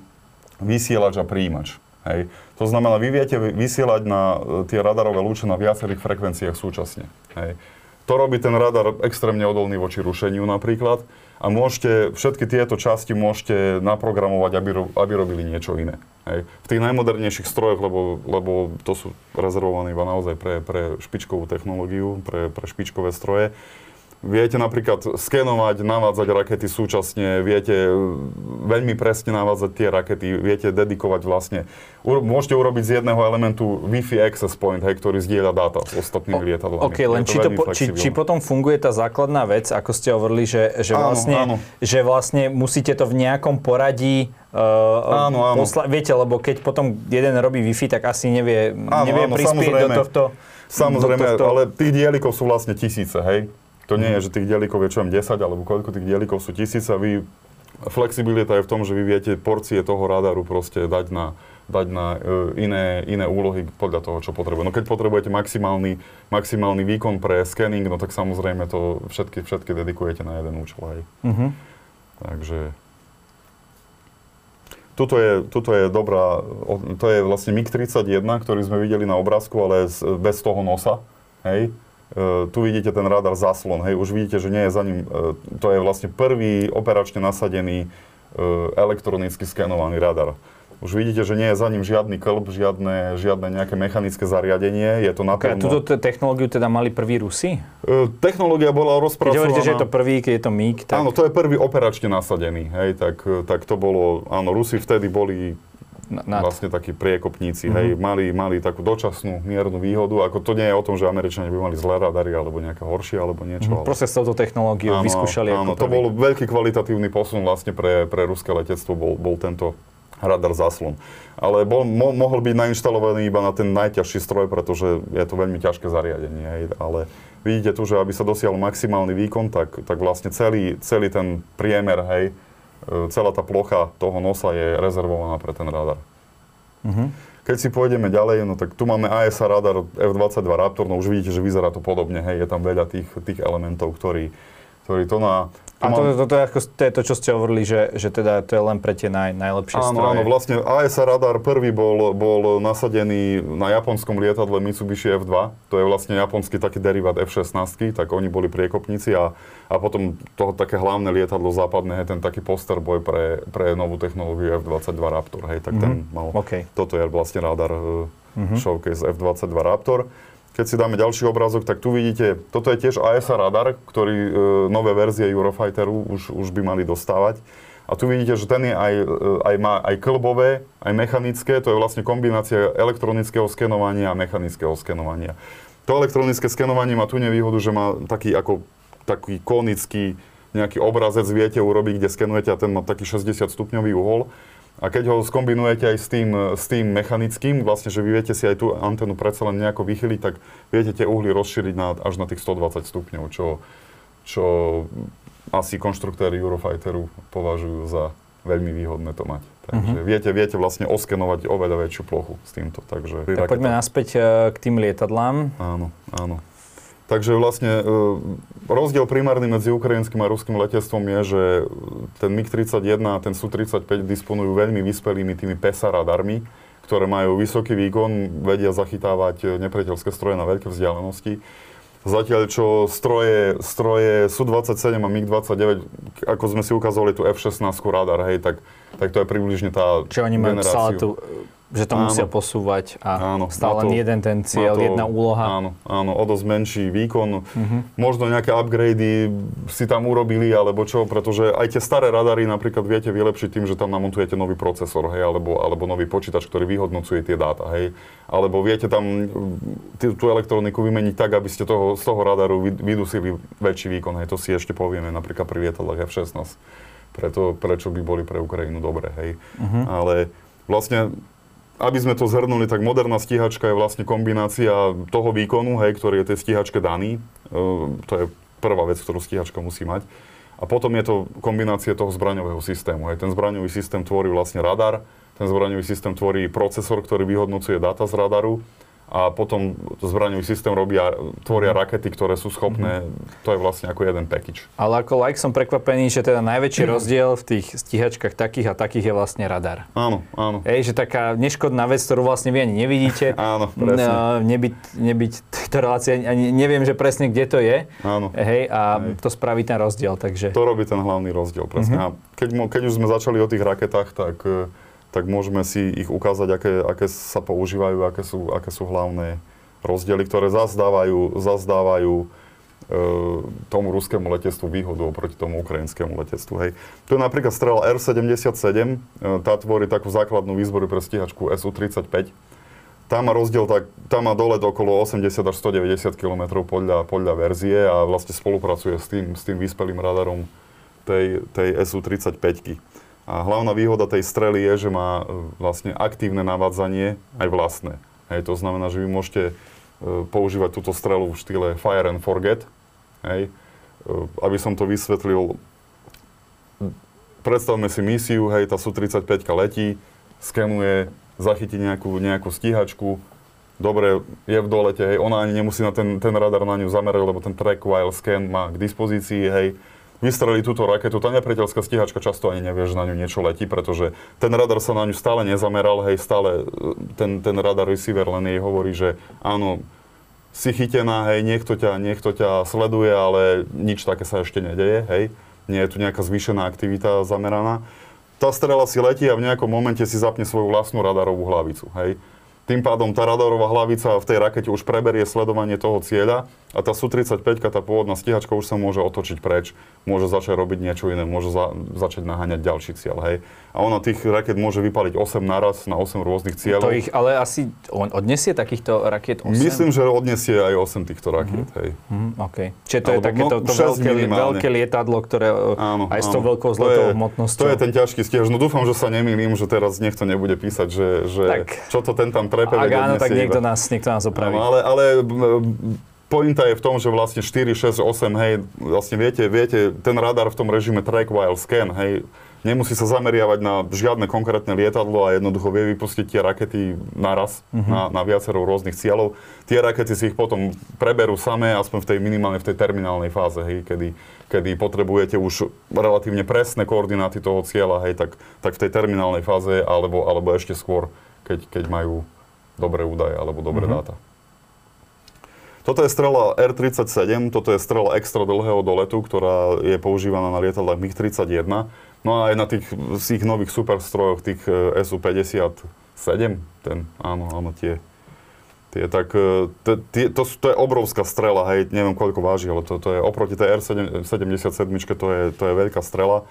vysielač a príjimač. Hej. To znamená, vy viete vy- vysielať na e, tie radarové lúče na viacerých frekvenciách súčasne. Hej. To robí ten radar extrémne odolný voči rušeniu napríklad a môžete, všetky tieto časti môžete naprogramovať, aby, aby robili niečo iné. Hej. V tých najmodernejších strojoch, lebo, lebo to sú rezervované iba naozaj pre, pre špičkovú technológiu, pre, pre špičkové stroje, Viete napríklad skenovať, navádzať rakety súčasne, viete e, veľmi presne navádzať tie rakety, viete dedikovať vlastne. Uro- môžete urobiť z jedného elementu Wi-Fi access point, hej, ktorý zdieľa dáta s ostatnými lietadlami. OK, len či, to po, či, či potom funguje tá základná vec, ako ste hovorili, že, že, Áno, vlastne, áno. že vlastne musíte to v nejakom poradí uh, Áno, áno. posla- viete, lebo keď potom jeden robí Wi-Fi, tak asi nevie, Áno, nevie áno, prispieť do samozrejme. tohto. Samozrejme, do tohto. ale tých dielikov sú vlastne tisíce, hej. To nie je, Mhm. že tých dielikov je čo viem, 10 alebo koľko tých dielikov sú tisíce a vy, flexibilita je v tom, že vy viete porcie toho radaru proste dať na, dať na e, iné, iné úlohy podľa toho, čo potrebuje. No keď potrebujete maximálny, maximálny výkon pre scanning, no tak samozrejme to všetky, všetky dedikujete na jeden účel, hej. Mhm. Takže... Tuto je, tuto je dobrá, to je vlastne MiG-31, ktorý sme videli na obrázku, ale bez toho nosa, hej. E, tu vidíte ten radar zaslon, hej, už vidíte, že nie je za ním, e, to je vlastne prvý operačne nasadený e, elektronicky skenovaný radar. Už vidíte, že nie je za ním žiadny klb, žiadne, žiadne nejaké mechanické zariadenie, je to Okay, napevno... túto te- technológiu teda mali prvý Rusi? E, technológia bola Keď rozpracovaná... hovoríte, že je to prvý, keď je to MIG, tak... Áno, to je prvý operačne nasadený, hej, tak, tak to bolo, áno, Rusi vtedy boli na, na, vlastne takí priekopníci, Mhm. hej, mali, mali takú dočasnú miernu výhodu, ako to nie je o tom, že Američania by mali zlé radary, alebo nejaké horšie, alebo niečo. ale- Proste s touto technológiou Áno, vyskúšali áno, ako to prvý. bol veľký kvalitatívny posun vlastne pre, pre ruské letectvo, bol, bol tento radar zaslon. Ale bol, mo, mohol byť nainštalovaný iba na ten najťažší stroj, pretože je to veľmi ťažké zariadenie. Hej. Ale vidíte tu, že aby sa dosiahol maximálny výkon, tak, tak vlastne celý, celý ten priemer, hej, celá tá plocha toho nosa je rezervovaná pre ten radar. Mhm. Keď si pôjdeme ďalej, no tak tu máme ASA radar F-22 Raptor, no už vidíte, že vyzerá to podobne, hej, je tam veľa tých, tých elementov, ktorí, ktorí to na... A to, to, to, ako, to je to, čo ste hovorili, že, že teda to je len pre tie naj, najlepšie Áno, stroje. áno, vlastne ASA radar prvý bol, bol nasadený na japonskom lietadle Mitsubishi F2. To je vlastne japonský taký derivát F-16, tak oni boli priekopníci a, a potom to také hlavné lietadlo západné je ten taký posterboj pre, pre novú technológiu F-22 Raptor, hej, tak ten mal, OK. toto je vlastne radar uh, showcase F-22 Raptor. Keď si dáme ďalší obrázok, tak tu vidíte, toto je tiež ASA radar, ktorý e, nové verzie Eurofighteru už, už by mali dostávať. A tu vidíte, že ten je aj, e, aj, má aj klbové, aj mechanické, to je vlastne kombinácia elektronického skenovania a mechanického skenovania. To elektronické skenovanie má tu nevýhodu, že má taký ako taký konický nejaký obrazec viete urobiť, kde skenujete a ten má taký 60 stupňový uhol. A keď ho skombinujete aj s tým, s tým mechanickým, vlastne, že vy viete si aj tú antenu predsa len nejako vychyliť, tak viete tie uhly rozšíriť na, až na tých 120 stupňov, čo, čo asi konštruktéri Eurofighteru považujú za veľmi výhodné to mať. Takže uh-huh. viete, viete vlastne oskenovať oveľa väčšiu plochu s týmto. Takže, tak poďme naspäť e, k tým lietadlám. Áno, áno. Takže vlastne e, rozdiel primárny medzi ukrajinským a ruským letectvom je, že ten MiG-31 a ten Su-35 disponujú veľmi vyspelými tými PESA radarmi, ktoré majú vysoký výkon, vedia zachytávať nepriateľské stroje na veľké vzdialenosti. Zatiaľ, čo stroje, stroje Su-27 a MiG-29, ako sme si ukázali tu F-16 radar, hej, tak, tak to je približne tá Čiže oni majú tú že to áno. musia posúvať a áno, stále len jeden ten cieľ, to, jedna úloha. Áno, áno, o dosť menší výkon. Uh-huh. Možno nejaké upgrady si tam urobili, alebo čo, pretože aj tie staré radary napríklad viete vylepšiť tým, že tam namontujete nový procesor, hej, alebo, alebo nový počítač, ktorý vyhodnocuje tie dáta, hej. Alebo viete tam t- tú elektroniku vymeniť tak, aby ste toho, z toho radaru vydusili väčší výkon, hej. To si ešte povieme napríklad pri lietadlách F-16. Preto, prečo by boli pre Ukrajinu dobré, hej. Uh-huh. Ale vlastne aby sme to zhrnuli, tak moderná stíhačka je vlastne kombinácia toho výkonu, hej, ktorý je tej stíhačke daný. E, to je prvá vec, ktorú stíhačka musí mať. A potom je to kombinácia toho zbraňového systému. Hej. Ten zbraňový systém tvorí vlastne radar, ten zbraňový systém tvorí procesor, ktorý vyhodnocuje dáta z radaru a potom zbraňový systém robia, tvoria mhm. rakety, ktoré sú schopné, mm-hmm. to je vlastne ako jeden package. Ale ako like som prekvapený, že teda najväčší mm-hmm. rozdiel v tých stíhačkách takých a takých je vlastne radar. Áno, áno. Ej, že taká neškodná vec, ktorú vlastne vy ani nevidíte. áno, presne. No, nebyť, nebyť to relácia, ani neviem, že presne kde to je. Áno. Hej, a Hej. to spraví ten rozdiel, takže... To robí ten hlavný rozdiel, presne. Mm-hmm. A keď, keď už sme začali o tých raketách, tak tak môžeme si ich ukázať, aké, aké sa používajú, aké sú, aké sú hlavné rozdiely, ktoré zazdávajú, zazdávajú e, tomu ruskému letectvu výhodu oproti tomu ukrajinskému letectvu. Hej. Tu je napríklad strela R-77, e, tá tvorí takú základnú výzboru pre stíhačku Su-35. Tá má rozdiel, tak, tá má dolet okolo 80 až 190 km podľa, podľa verzie a vlastne spolupracuje s tým, s tým vyspelým radarom tej, tej Su-35. A hlavná výhoda tej strely je, že má e, vlastne aktívne navádzanie aj vlastné. Hej, to znamená, že vy môžete e, používať túto strelu v štýle fire and forget. Hej. E, aby som to vysvetlil, predstavme si misiu, hej, tá Su-35 letí, skenuje, zachytí nejakú, nejakú stíhačku, dobre, je v dolete, hej, ona ani nemusí na ten, ten radar na ňu zamerať, lebo ten track while scan má k dispozícii, hej, vystrelí túto raketu, tá nepriateľská stíhačka často ani nevie, že na ňu niečo letí, pretože ten radar sa na ňu stále nezameral, hej, stále e, ten, ten radar receiver len jej hovorí, že áno, si chytená, hej, niekto ťa, niekto ťa sleduje, ale nič také sa ešte nedeje, hej. Nie je tu nejaká zvýšená aktivita zameraná. Tá strela si letí a v nejakom momente si zapne svoju vlastnú radarovú hlavicu, hej. Tým pádom tá radarová hlavica v tej rakete už preberie sledovanie toho cieľa a tá Su-35, tá pôvodná stíhačka už sa môže otočiť preč, môže začať robiť niečo iné, môže za, začať naháňať ďalší cieľ, hej. A ona tých raket môže vypaliť 8 naraz na 8 rôznych cieľov. To ich ale asi on odnesie takýchto raket 8? Myslím, že odnesie aj 8 týchto raket, mm-hmm. hej. Mm-hmm, OK. Čiže to Alebo, je takéto no, to veľké, veľké lietadlo, ktoré áno, aj s tou veľkou zletovou hmotnosťou. To je ten ťažký stiež. No dúfam, že sa nemýlim, že teraz niekto nebude písať, že, že tak, čo to ten tam trepe Ak áno, tak niekto nás, niekto nás opraví. Áno, ale, ale pointa je v tom, že vlastne 4, 6, 8, hej, vlastne viete, viete, ten radar v tom režime track while scan, hej, nemusí sa zameriavať na žiadne konkrétne lietadlo a jednoducho vie vypustiť tie rakety naraz uh-huh. na, na viacero rôznych cieľov. Tie rakety si ich potom preberú samé, aspoň v tej minimálne v tej terminálnej fáze, hej, kedy, kedy potrebujete už relatívne presné koordináty toho cieľa, hej, tak, tak v tej terminálnej fáze alebo, alebo ešte skôr, keď, keď majú dobré údaje alebo dobré uh-huh. dáta. Toto je strela R-37, toto je strela extra dlhého doletu, ktorá je používaná na lietadlách MiG-31. No a aj na tých, tých nových superstrojoch, tých e, SU-57, ten, áno, áno, tie, tie tak, e, to, tie, to, to je obrovská strela, hej, neviem koľko váži, ale to, to je oproti tej R-77, to je, to je veľká strela.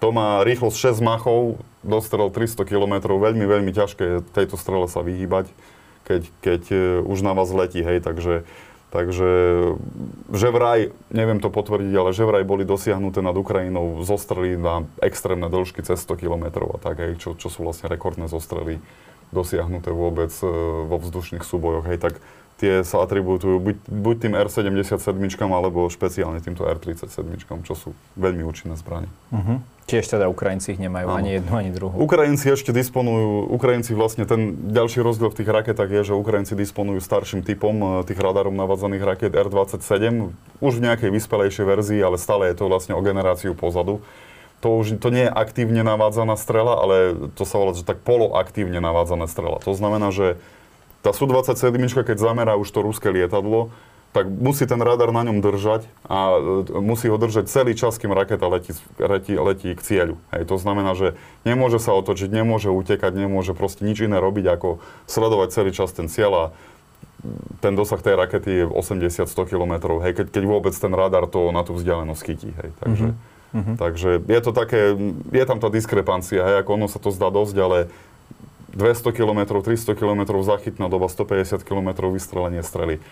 To má rýchlosť 6 machov, dostrel 300 km, veľmi, veľmi ťažké tejto strele sa vyhýbať, keď, keď e, už na vás letí, hej, takže Takže že vraj, neviem to potvrdiť, ale že vraj boli dosiahnuté nad Ukrajinou zostrely na extrémne dĺžky cez 100 km a tak, hej, čo, čo sú vlastne rekordné zostrely dosiahnuté vôbec e, vo vzdušných súbojoch. Hej, tak tie sa atributujú buď, buď tým R77 alebo špeciálne týmto R37, čo sú veľmi účinné zbranie. Uh-huh. Tiež teda Ukrajinci ich nemajú ano. ani jednu, ani druhú. Ukrajinci ešte disponujú, Ukrajinci vlastne ten ďalší rozdiel v tých raketách je, že Ukrajinci disponujú starším typom e, tých radarom navádzaných raket R27, už v nejakej vyspelejšej verzii, ale stále je to vlastne o generáciu pozadu. To už to nie je aktívne navádzaná strela, ale to sa volá, že tak poloaktívne navádzaná strela. To znamená, že tá Su-27, keď zamerá už to ruské lietadlo, tak musí ten radar na ňom držať a e, musí ho držať celý čas, kým raketa letí, letí, letí k cieľu. Hej, to znamená, že nemôže sa otočiť, nemôže utekať, nemôže proste nič iné robiť, ako sledovať celý čas ten cieľ a ten dosah tej rakety je 80-100 km, hej, keď, keď vôbec ten radar to na tú vzdialenosť chytí. Hej, takže, mm-hmm. takže je to také, je tam tá diskrepancia, hej, ako ono sa to zdá dosť, ale 200 km, 300 km zachytná doba, 150 km vystrelenie strely,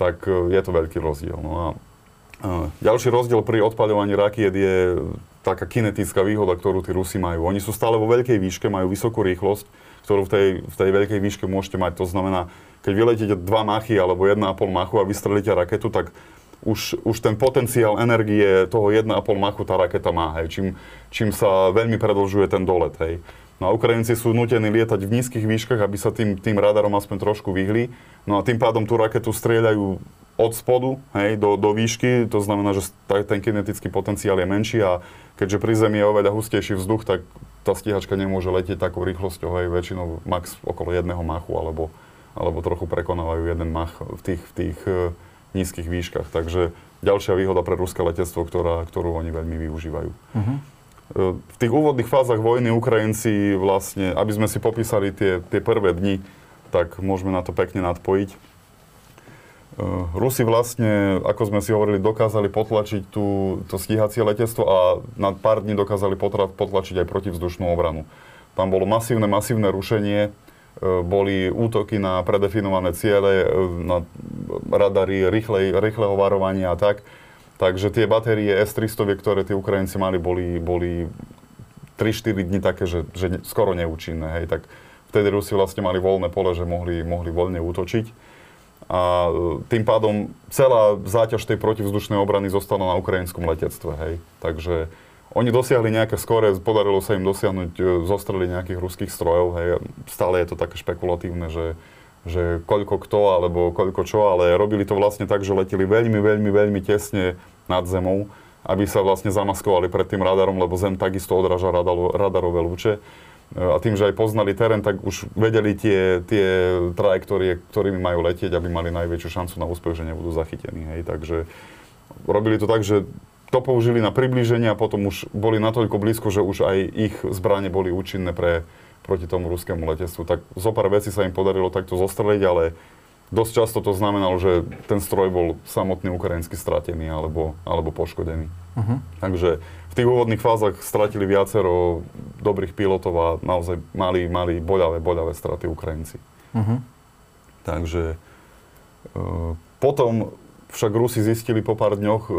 tak e, je to veľký rozdiel. No a e, ďalší rozdiel pri odpaľovaní rakiet je taká kinetická výhoda, ktorú tí Rusi majú. Oni sú stále vo veľkej výške, majú vysokú rýchlosť, ktorú v tej, v tej veľkej výške môžete mať. To znamená, keď vyletíte 2 machy alebo 1,5 machu a vystrelíte raketu, tak už, už ten potenciál energie toho 1,5 machu tá raketa má, hej, čím, čím sa veľmi predlžuje ten dolet. Hej. No a Ukrajinci sú nutení lietať v nízkych výškach, aby sa tým, tým radarom aspoň trošku vyhli. No a tým pádom tú raketu strieľajú od spodu hej, do, do výšky, to znamená, že ten kinetický potenciál je menší a keďže pri Zemi je oveľa hustejší vzduch, tak tá stíhačka nemôže letieť takou rýchlosťou, hej, väčšinou max okolo jedného machu alebo, alebo trochu prekonávajú jeden mach v tých, v tých uh, nízkych výškach. Takže ďalšia výhoda pre ruské letectvo, ktorá, ktorú oni veľmi využívajú. Uh-huh. V tých úvodných fázach vojny Ukrajinci vlastne, aby sme si popísali tie, tie prvé dni, tak môžeme na to pekne nadpojiť. Rusi vlastne, ako sme si hovorili, dokázali potlačiť tú, to stíhacie letectvo a na pár dní dokázali potlačiť aj protivzdušnú obranu. Tam bolo masívne, masívne rušenie, boli útoky na predefinované ciele, na radary rýchlej, rýchleho varovania a tak. Takže tie batérie S-300, ktoré tí Ukrajinci mali, boli, boli 3-4 dní také, že, že skoro neúčinné. Hej. Tak vtedy Rusi vlastne mali voľné pole, že mohli, mohli voľne útočiť. A e, tým pádom celá záťaž tej protivzdušnej obrany zostala na ukrajinskom letectve. Hej. Takže oni dosiahli nejaké skore, podarilo sa im dosiahnuť, e, zostreli nejakých ruských strojov. Hej. Stále je to také špekulatívne, že že koľko kto alebo koľko čo, ale robili to vlastne tak, že leteli veľmi, veľmi, veľmi tesne nad zemou, aby sa vlastne zamaskovali pred tým radarom, lebo zem takisto odráža radarové lúče. A tým, že aj poznali terén, tak už vedeli tie, tie trajektórie, ktorými majú letieť, aby mali najväčšiu šancu na úspech, že nebudú zachytení. Hej. Takže robili to tak, že to použili na priblíženie a potom už boli natoľko blízko, že už aj ich zbranie boli účinné pre, proti tomu ruskému letectvu. Tak zo pár vecí sa im podarilo takto zostreliť, ale dosť často to znamenalo, že ten stroj bol samotný ukrajinsky stratený alebo, alebo poškodený. Uh-huh. Takže v tých úvodných fázach stratili viacero dobrých pilotov a naozaj mali, mali boľavé, boľavé straty Ukrajinci. Uh-huh. Takže e, potom však Rusi zistili po pár dňoch, e,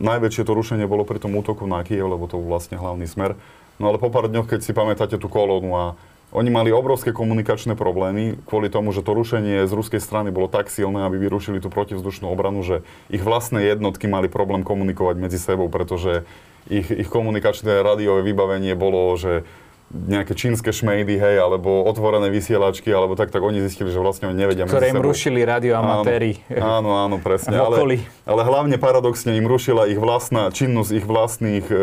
najväčšie to rušenie bolo pri tom útoku na Kiev, lebo to bol vlastne hlavný smer, No ale po pár dňoch, keď si pamätáte tú kolónu a oni mali obrovské komunikačné problémy kvôli tomu, že to rušenie z ruskej strany bolo tak silné, aby vyrušili tú protivzdušnú obranu, že ich vlastné jednotky mali problém komunikovať medzi sebou, pretože ich, ich komunikačné rádiové vybavenie bolo, že nejaké čínske šmejdy, hej, alebo otvorené vysielačky, alebo tak, tak oni zistili, že vlastne oni nevedia Ktoré im rušili radioamatéri. Áno, áno, áno, presne. Ale, ale hlavne paradoxne im rušila ich vlastná činnosť ich vlastných e,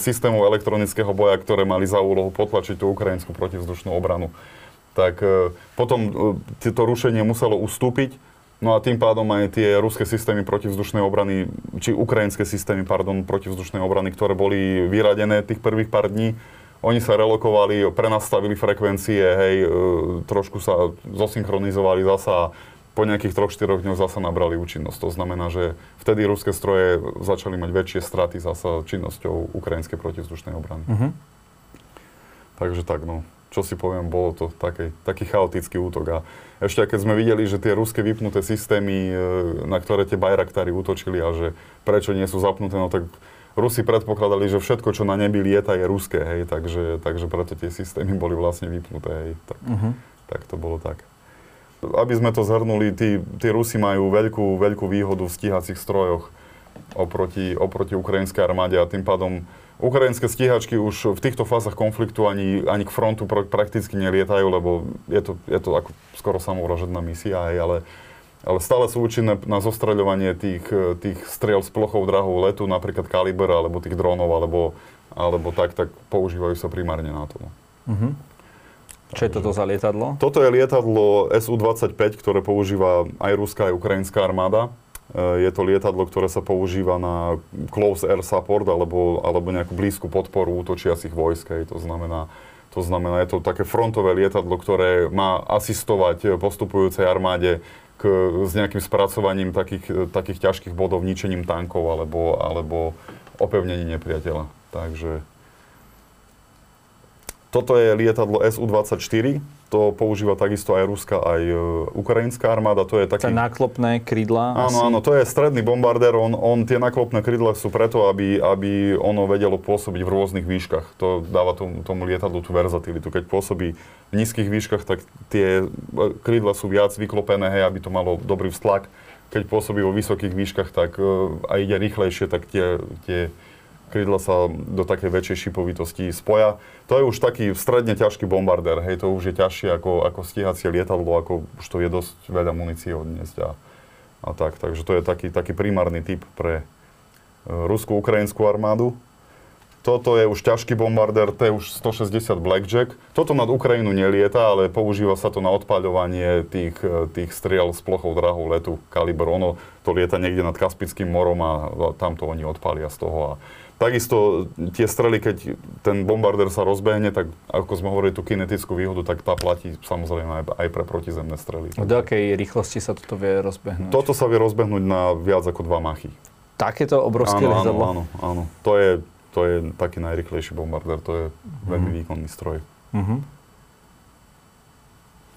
systémov elektronického boja, ktoré mali za úlohu potlačiť tú ukrajinskú protivzdušnú obranu. Tak e, potom e, to rušenie muselo ustúpiť, No a tým pádom aj tie ruské systémy protivzdušnej obrany, či ukrajinské systémy, pardon, protivzdušnej obrany, ktoré boli vyradené tých prvých pár dní, oni sa relokovali, prenastavili frekvencie, hej, e, trošku sa zosynchronizovali zasa po nejakých 3-4 dňoch zasa nabrali účinnosť. To znamená, že vtedy ruské stroje začali mať väčšie straty zasa činnosťou ukrajinskej protivzdušnej obrany. Uh-huh. Takže tak, no. Čo si poviem, bolo to taký, taký chaotický útok. A ešte keď sme videli, že tie ruské vypnuté systémy, e, na ktoré tie Bajraktári útočili a že prečo nie sú zapnuté, no tak Rusi predpokladali, že všetko, čo na nebi lieta, je ruské, hej, takže, takže preto tie systémy boli vlastne vypnuté, hej. Tak, uh-huh. tak to bolo tak. Aby sme to zhrnuli, tí, tí Rusi majú veľkú, veľkú výhodu v stíhacích strojoch oproti, oproti ukrajinskej armáde a tým pádom Ukrajinské stíhačky už v týchto fázach konfliktu ani, ani k frontu pr- prakticky nelietajú, lebo je to, je to ako skoro samovražedná misia, hej, ale, ale stále sú účinné na zostreľovanie tých, tých striel s plochou drahou letu, napríklad Kaliber, alebo tých drónov, alebo, alebo tak, tak používajú sa primárne na to. Uh-huh. Čo je toto za lietadlo? Toto je lietadlo Su-25, ktoré používa aj ruská, aj ukrajinská armáda. Je to lietadlo, ktoré sa používa na close air support alebo, alebo nejakú blízku podporu útočiacich vojsk. To znamená, to znamená, je to také frontové lietadlo, ktoré má asistovať postupujúcej armáde k, s nejakým spracovaním takých, takých ťažkých bodov, ničením tankov alebo, alebo opevnení nepriateľa. Takže toto je lietadlo Su-24, to používa takisto aj ruská, aj e, ukrajinská armáda. To je taký... Tá náklopné krídla? Áno, asi? áno, to je stredný bombardér. On, on, tie náklopné krídla sú preto, aby, aby ono vedelo pôsobiť v rôznych výškach. To dáva tomu, tomu lietadlu tú verzatilitu. Keď pôsobí v nízkych výškach, tak tie e, krídla sú viac vyklopené, hej, aby to malo dobrý vztlak. Keď pôsobí vo vysokých výškach tak, e, a ide rýchlejšie, tak tie, tie krídla sa do takej väčšej šipovitosti spoja. To je už taký stredne ťažký bombardér, hej, to už je ťažšie ako, ako stíhacie lietadlo, ako už to je dosť veľa munície odniesť a, a tak. Takže to je taký, taký primárny typ pre uh, ruskú ukrajinskú armádu. Toto je už ťažký bombardér, to je už 160 Blackjack. Toto nad Ukrajinu nelieta, ale používa sa to na odpaľovanie tých, e, tých striel s plochou drahou letu kaliber. Ono to lieta niekde nad Kaspickým morom a tam to oni odpália z toho. A Takisto tie strely, keď ten bombardér sa rozbehne, tak ako sme hovorili tú kinetickú výhodu, tak tá platí samozrejme aj, aj pre protizemné strely. Do akej rýchlosti sa toto vie rozbehnúť? Toto sa vie rozbehnúť na viac ako 2 machy. Takéto obrovské áno? Áno, áno, áno. To je, to je taký najrychlejší bombardér, to je veľmi mm. výkonný stroj. Mm-hmm.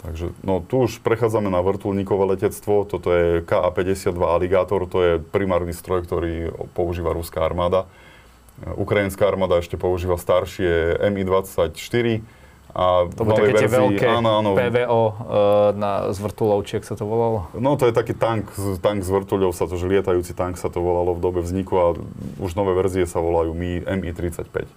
Takže no, tu už prechádzame na vrtulníkové letectvo. Toto je KA-52 Alligator, to je primárny stroj, ktorý používa ruská armáda. Ukrajinská armáda ešte používa staršie Mi-24 a to boli také tie veľké áno, áno. PVO uh, na, z vrtulovčiek sa to volalo? No to je taký tank, tank z vrtuľov sa to, že lietajúci tank sa to volalo v dobe vzniku a už nové verzie sa volajú Mi, Mi-35.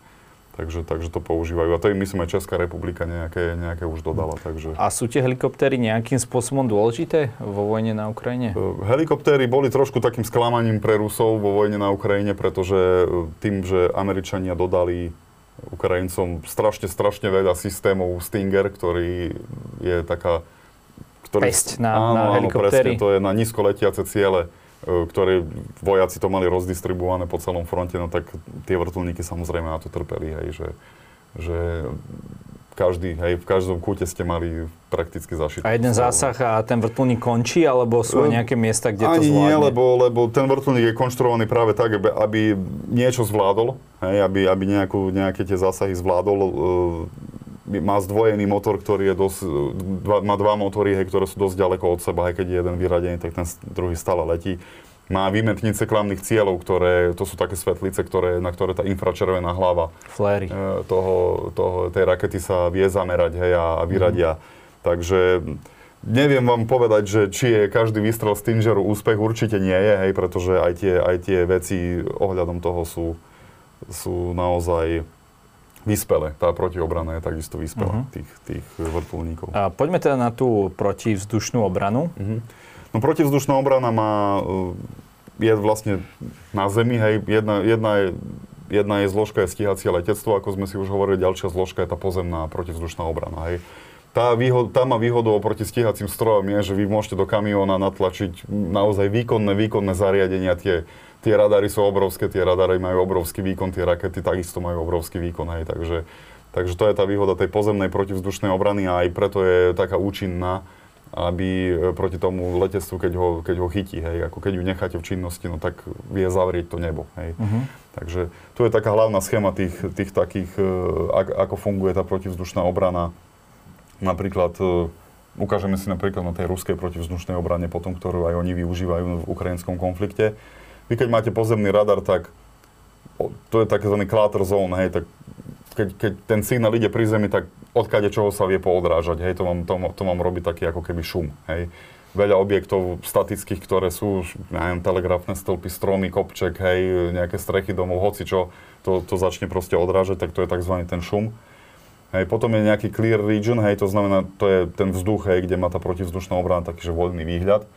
Takže, takže to používajú. A to im myslím aj Česká republika nejaké, nejaké už dodala. Takže... A sú tie helikoptéry nejakým spôsobom dôležité vo vojne na Ukrajine? E, helikoptéry boli trošku takým sklamaním pre Rusov vo vojne na Ukrajine, pretože e, tým, že Američania dodali Ukrajincom strašne, strašne veľa systémov Stinger, ktorý je taká... Ktorý, Pesť na, áno, na helikoptéry. Áno, presne, to je na nízko letiace ciele ktoré vojaci to mali rozdistribuované po celom fronte, no tak tie vrtulníky samozrejme na to trpeli, hej, že, že každý, hej, v každom kúte ste mali prakticky zašitý. A jeden zásah a ten vrtulník končí, alebo sú e, nejaké miesta, kde Ani to zvládne? nie, lebo, lebo ten vrtulník je konštruovaný práve tak, aby, aby niečo zvládol, hej, aby, aby nejakú, nejaké tie zásahy zvládol. E, má zdvojený motor, ktorý je dosť, dva, má dva motory, hej, ktoré sú dosť ďaleko od seba, aj keď je jeden vyradený, tak ten druhý stále letí. Má výmetnice klamných cieľov, ktoré, to sú také svetlice, ktoré, na ktoré tá infračervená hlava Fléry. E, toho, toho, tej rakety sa vie zamerať hej, a, a vyradia. Mm. Takže neviem vám povedať, že či je každý výstrel Stingeru úspech, určite nie je, hej, pretože aj tie, aj tie veci ohľadom toho sú, sú naozaj vyspele. Tá protiobrana je takisto vyspela uh-huh. tých, tých vrtulníkov. A poďme teda na tú protivzdušnú obranu. Uh-huh. No protivzdušná obrana má, e, je vlastne na zemi, hej, jedna, jedna je jedna je zložka je stíhacie letectvo, ako sme si už hovorili, ďalšia zložka je tá pozemná protivzdušná obrana. Hej. Tá, výhod, tá má výhodu oproti stíhacím strojom je, že vy môžete do kamióna natlačiť naozaj výkonné, výkonné zariadenia, tie tie radary sú obrovské, tie radary majú obrovský výkon, tie rakety takisto majú obrovský výkon, hej, takže, takže to je tá výhoda tej pozemnej protivzdušnej obrany a aj preto je taká účinná, aby e, proti tomu letectvu, keď ho, keď ho chytí, hej, ako keď ju necháte v činnosti, no tak vie zavrieť to nebo, hej. Uh-huh. Takže tu je taká hlavná schéma tých, tých takých, e, ako funguje tá protivzdušná obrana. Napríklad e, ukážeme si napríklad na tej ruskej protivzdušnej obrane potom, ktorú aj oni využívajú v ukrajinskom konflikte. Vy keď máte pozemný radar, tak to je tzv. clutter zone, hej, tak keď, keď ten signál ide pri Zemi, tak odkade čoho sa vie poodrážať, hej, to mám, to, to mám robiť taký ako keby šum, hej. Veľa objektov statických, ktoré sú, neviem, telegrafné stĺpy, stromy, kopček, hej, nejaké strechy domov, hoci čo, to, to začne proste odrážať, tak to je tzv. ten šum. Hej, potom je nejaký clear region, hej, to znamená, to je ten vzduch, hej, kde má tá protivzdušná obrana taký, že voľný výhľad.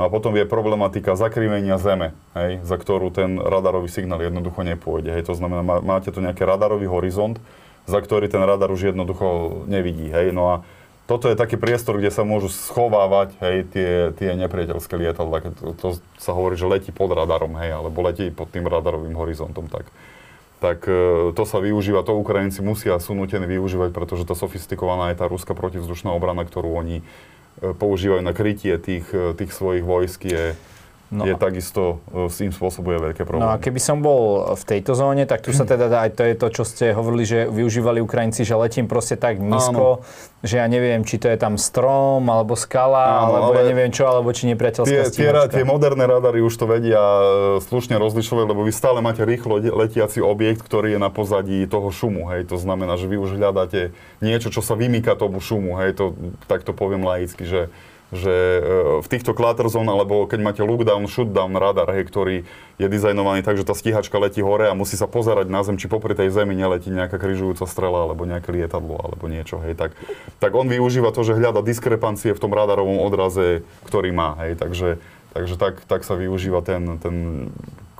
No a potom je problematika zakrivenia Zeme, hej, za ktorú ten radarový signál jednoducho nepôjde. Hej. To znamená, má, máte tu nejaký radarový horizont, za ktorý ten radar už jednoducho nevidí. Hej. No a toto je taký priestor, kde sa môžu schovávať hej, tie, tie nepriateľské lietadla. To, to sa hovorí, že letí pod radarom, hej, alebo letí pod tým radarovým horizontom. Tak tak e, to sa využíva, to Ukrajinci musia, sú nutení využívať, pretože tá sofistikovaná je tá ruská protivzdušná obrana, ktorú oni používajú na krytie tých, e, tých svojich vojsk, je, no. je takisto, s tým spôsobuje veľké problémy. No a keby som bol v tejto zóne, tak tu sa teda dá, aj to je to, čo ste hovorili, že využívali Ukrajinci, že letím proste tak nízko, Áno. že ja neviem, či to je tam strom, alebo skala, Áno, alebo ja neviem čo, alebo či nepriateľská tie, tie, tie moderné radary už to vedia e, slušne rozlišovať, lebo vy stále máte rýchlo letiaci objekt, ktorý je na pozadí toho šumu, hej, to znamená, že vy už hľadáte niečo, čo sa vymýka tomu šumu, hej, to, tak to poviem laicky, že že e, v týchto clutter zone, alebo keď máte lookdown, shutdown radar, hej, ktorý je dizajnovaný tak, že tá stíhačka letí hore a musí sa pozerať na zem, či popri tej zemi neletí nejaká križujúca strela alebo nejaké lietadlo alebo niečo, hej, tak, tak on využíva to, že hľada diskrepancie v tom radarovom odraze, ktorý má, hej, takže, takže tak, tak sa využíva ten, ten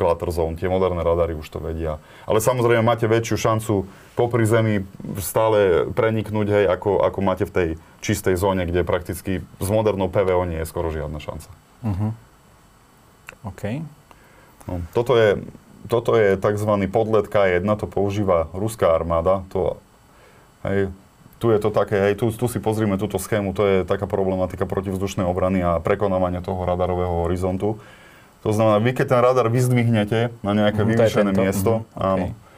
clutter zone, tie moderné radary už to vedia. Ale samozrejme máte väčšiu šancu popri zemi stále preniknúť, hej, ako, ako máte v tej čistej zóne, kde prakticky s modernou PVO nie je skoro žiadna šanca. Uh-huh. OK. No, toto je, toto je tzv. podlet K1, to používa ruská armáda. To, hej, tu je to také, hej, tu, tu si pozrime túto schému, to je taká problematika protivzdušnej obrany a prekonávania toho radarového horizontu. To znamená, vy keď ten radar vyzdvihnete na nejaké mm, vyvýšené miesto, mm, áno, okay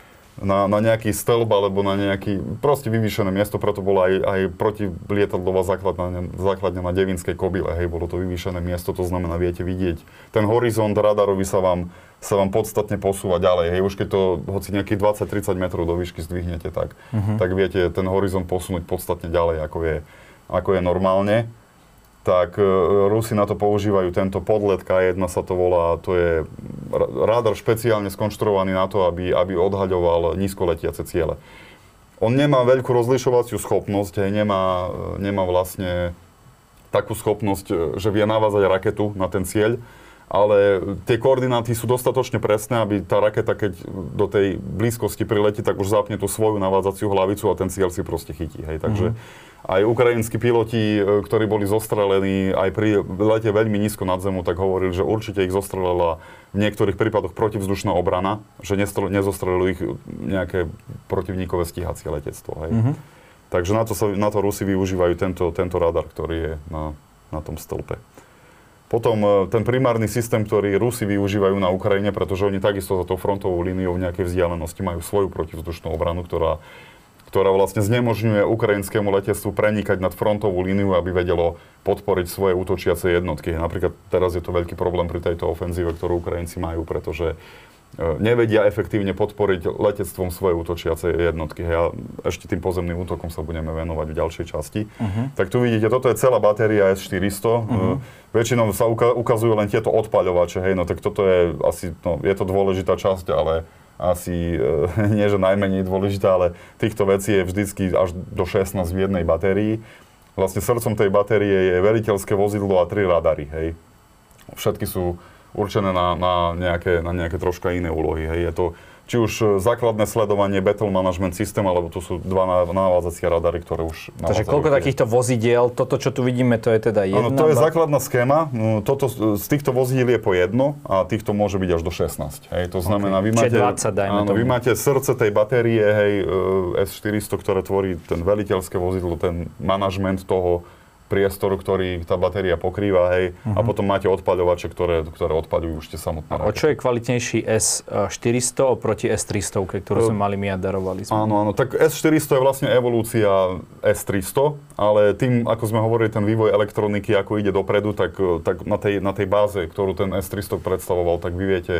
na, na nejaký stĺb alebo na nejaký, proste vyvýšené miesto, preto bola aj, aj protilietadlová základňa, základňa na Devinskej kobile, hej, bolo to vyvýšené miesto, to znamená, viete vidieť, ten horizont radarový sa vám, sa vám podstatne posúva ďalej, hej, už keď to hoci nejakých 20-30 metrov do výšky zdvihnete, tak, uh-huh. tak viete ten horizont posunúť podstatne ďalej, ako je, ako je normálne tak e, Rusi na to používajú tento podlet K1 sa to volá, to je rádar špeciálne skonštruovaný na to, aby, aby odhaľoval nízkoletiace ciele. On nemá veľkú rozlišovaciu schopnosť, hej, nemá, e, nemá vlastne takú schopnosť, e, že vie navázať raketu na ten cieľ, ale tie koordináty sú dostatočne presné, aby tá raketa, keď do tej blízkosti priletí, tak už zapne tú svoju navádzaciu hlavicu a ten cieľ si proste chytí. Hej. Takže mm-hmm aj ukrajinskí piloti, e, ktorí boli zostrelení aj pri lete veľmi nízko nad zemu, tak hovorili, že určite ich zostrelila v niektorých prípadoch protivzdušná obrana, že nezostrelili ich nejaké protivníkové stíhacie letectvo. Hej. Mm-hmm. Takže na to, sa, na to Rusi využívajú tento, tento radar, ktorý je na, na tom stĺpe. Potom e, ten primárny systém, ktorý Rusi využívajú na Ukrajine, pretože oni takisto za tou frontovou líniou v nejakej vzdialenosti majú svoju protivzdušnú obranu, ktorá ktorá vlastne znemožňuje ukrajinskému letectvu prenikať nad frontovú líniu, aby vedelo podporiť svoje útočiace jednotky. Napríklad teraz je to veľký problém pri tejto ofenzíve, ktorú Ukrajinci majú, pretože nevedia efektívne podporiť letectvom svoje útočiace jednotky. A ešte tým pozemným útokom sa budeme venovať v ďalšej časti. Uh-huh. Tak tu vidíte, toto je celá batéria S-400. Uh-huh. Mhm. Väčšinou sa ukazujú len tieto odpaľovače, hej, no tak toto je asi, no, je to dôležitá časť, ale asi e, nie, že najmenej dôležitá, ale týchto vecí je vždycky až do 16 v jednej batérii. Vlastne srdcom tej batérie je veliteľské vozidlo a tri radary, hej. Všetky sú určené na, na, nejaké, na nejaké troška iné úlohy, hej. Je to či už e, základné sledovanie Battle Management System, alebo to sú dva navádzacie radary, ktoré už Takže koľko tie... takýchto vozidiel, toto, čo tu vidíme, to je teda jedna? Áno, to je základná schéma. No, toto, z týchto vozidiel je po jedno a týchto môže byť až do 16. Hej, to znamená, okay. vy máte, 20, dajme áno, vy máte srdce tej batérie, hej, e, S400, ktoré tvorí ten veliteľské vozidlo, ten manažment toho priestor, ktorý tá batéria pokrýva, hej, uh-huh. a mhm. potom máte odpaľovače, ktoré, ktoré odpaľujú už tie samotné A o čo je kvalitnejší S400 oproti S300, ktorú sme mali my a darovali sme? Áno, áno, tak S400 je vlastne evolúcia S300, ale tým, ako sme hovorili, ten vývoj elektroniky, ako ide dopredu, tak, tak na, tej, na tej báze, ktorú ten S300 predstavoval, tak vy viete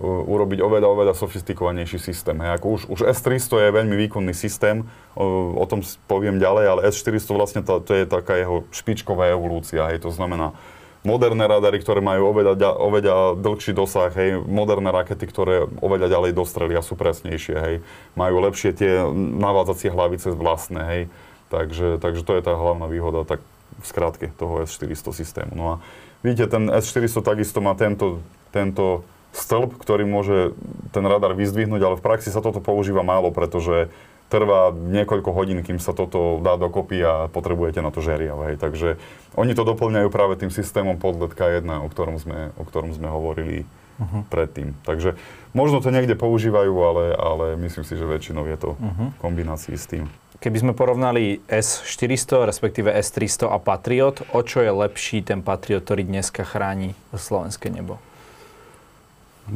urobiť oveľa, oveľa sofistikovanejší systém. Hej. Ako už, už S-300 je veľmi výkonný systém, o, o tom poviem ďalej, ale S-400 vlastne to, to je taká jeho špičková evolúcia. Hej. To znamená, moderné radary, ktoré majú oveľa, oveľa dlhší dosah, hej, moderné rakety, ktoré oveľa ďalej dostrelia, sú presnejšie, hej, majú lepšie tie navádzacie hlavice vlastné, hej, takže, takže to je tá hlavná výhoda, tak v skratke toho S-400 systému. No a vidíte, ten S-400 takisto má tento, tento stĺp, ktorý môže ten radar vyzdvihnúť, ale v praxi sa toto používa málo, pretože trvá niekoľko hodín, kým sa toto dá dokopy a potrebujete na to žeriav. Hej. Takže oni to doplňajú práve tým systémom podlet K1, o ktorom sme, o ktorom sme hovorili uh-huh. predtým. Takže možno to niekde používajú, ale, ale myslím si, že väčšinou je to uh-huh. v kombinácii s tým. Keby sme porovnali S400, respektíve S300 a Patriot, o čo je lepší ten Patriot, ktorý dneska chráni slovenské nebo?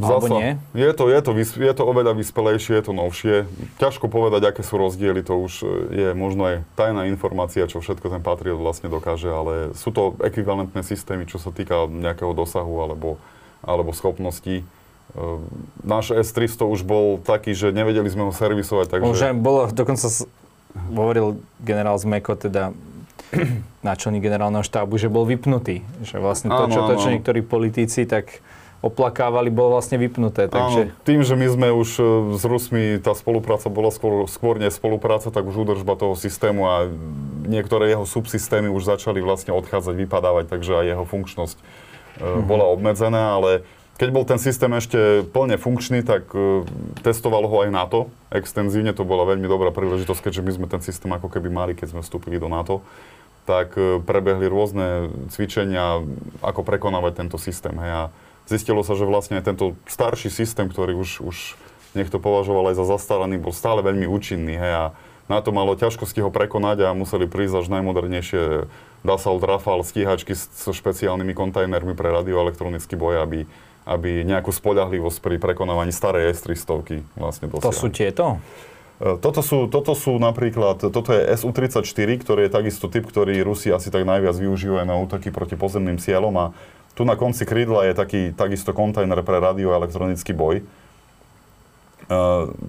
Alebo nie? Je to, je, to, je to oveľa vyspelejšie, je to novšie. Ťažko povedať, aké sú rozdiely, to už e, je možno aj tajná informácia, čo všetko ten Patriot vlastne dokáže, ale sú to ekvivalentné systémy, čo sa týka nejakého dosahu alebo, alebo schopností. E, náš S300 už bol taký, že nevedeli sme ho servisovať, takže... Už bolo, dokonca hovoril generál Zmeko, teda náčelník generálneho štábu, že bol vypnutý. Že vlastne to, čo, to, čo niektorí politici tak oplakávali, bolo vlastne vypnuté. Takže... Áno, tým, že my sme už e, s Rusmi, tá spolupráca bola skôr, skôr nie spolupráca, tak už údržba toho systému a niektoré jeho subsystémy už začali vlastne odchádzať, vypadávať, takže aj jeho funkčnosť mm-hmm. bola obmedzená, ale keď bol ten systém ešte plne funkčný, tak uh, testovalo ho aj NATO extenzívne. To bola veľmi dobrá príležitosť, keďže my sme ten systém ako keby mali, keď sme vstúpili do NATO. Tak uh, prebehli rôzne cvičenia, ako prekonávať tento systém. Hej. A zistilo sa, že vlastne tento starší systém, ktorý už, už niekto považoval aj za zastaraný, bol stále veľmi účinný. Hej. A na to malo ťažkosti ho prekonať a museli prísť až najmodernejšie Dassault Rafale stíhačky so špeciálnymi kontajnermi pre radioelektronický boj, aby aby nejakú spoľahlivosť pri prekonávaní starej S-300 vlastne dosiahli. To sú tieto? E, toto sú, toto sú napríklad, toto je SU-34, ktorý je takisto typ, ktorý Rusi asi tak najviac využívajú na útoky proti pozemným cieľom a tu na konci krídla je taký takisto kontajner pre radioelektronický boj, e,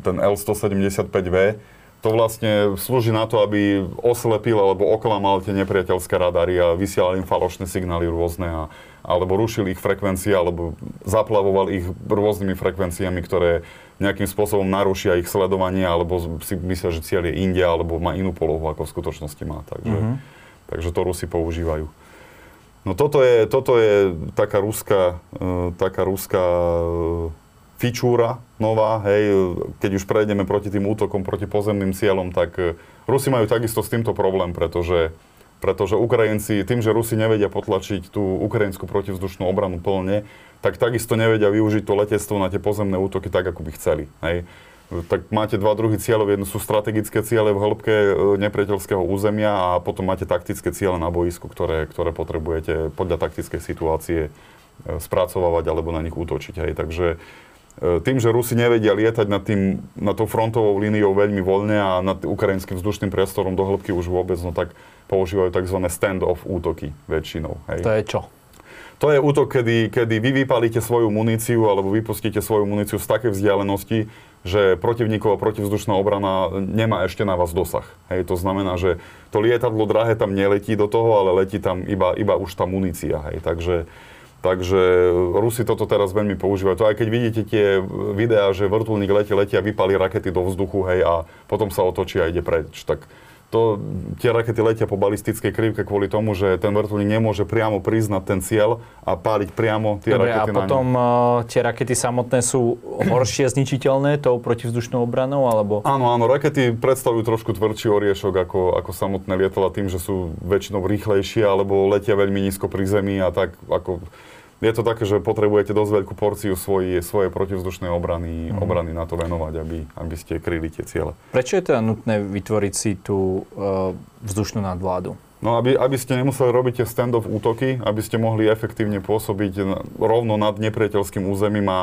ten L-175V, to vlastne slúži na to, aby oslepil alebo oklamal tie nepriateľské radary a vysielal im falošné signály rôzne, a, alebo rušil ich frekvencie, alebo zaplavoval ich rôznymi frekvenciami, ktoré nejakým spôsobom narušia ich sledovanie, alebo si myslia, že cieľ je India, alebo má inú polohu, ako v skutočnosti má. Takže, mm-hmm. takže to Rusi používajú. No toto je, toto je taká ruská, uh, taká ruská uh, fičúra nová, hej, keď už prejdeme proti tým útokom, proti pozemným cieľom, tak e, Rusi majú takisto s týmto problém, pretože, pretože Ukrajinci, tým, že Rusi nevedia potlačiť tú ukrajinskú protivzdušnú obranu plne, tak takisto nevedia využiť to letectvo na tie pozemné útoky tak, ako by chceli. Hej. Tak máte dva druhy cieľov. Jedno sú strategické ciele v hĺbke e, nepriateľského územia a potom máte taktické ciele na boisku, ktoré, ktoré potrebujete podľa taktickej situácie e, spracovávať alebo na nich útočiť. Hej. Takže E, tým, že Rusi nevedia lietať nad, tým, nad tou frontovou líniou veľmi voľne a nad ukrajinským vzdušným priestorom do hĺbky už vôbec, no tak používajú tzv. stand-off útoky väčšinou. Hej. To je čo? To je útok, kedy, kedy vy vypalíte svoju muníciu alebo vypustíte svoju muníciu z takej vzdialenosti, že protivníková protivzdušná obrana nemá ešte na vás dosah. Hej, to znamená, že to lietadlo drahé tam neletí do toho, ale letí tam iba, iba už tá munícia. Hej. Takže Takže Rusi toto teraz veľmi používajú. To aj keď vidíte tie videá, že vrtulník letí, letí a vypali rakety do vzduchu, hej, a potom sa otočí a ide preč, tak to, tie rakety letia po balistickej krivke kvôli tomu, že ten vrtulník nemôže priamo priznať ten cieľ a páliť priamo tie Dobre, rakety a potom uh, tie rakety samotné sú horšie zničiteľné tou protivzdušnou obranou, alebo? Áno, áno, rakety predstavujú trošku tvrdší oriešok ako, ako samotné lietadla tým, že sú väčšinou rýchlejšie alebo letia veľmi nízko pri zemi a tak ako je to také, že potrebujete dosť veľkú porciu svojej, svojej protivzdušnej obrany, mm. obrany na to venovať, aby, aby ste kryli tie ciele. Prečo je teda nutné vytvoriť si tú uh, vzdušnú nadvládu? No, aby, aby ste nemuseli robiť tie stand-off útoky, aby ste mohli efektívne pôsobiť rovno nad nepriateľským územím a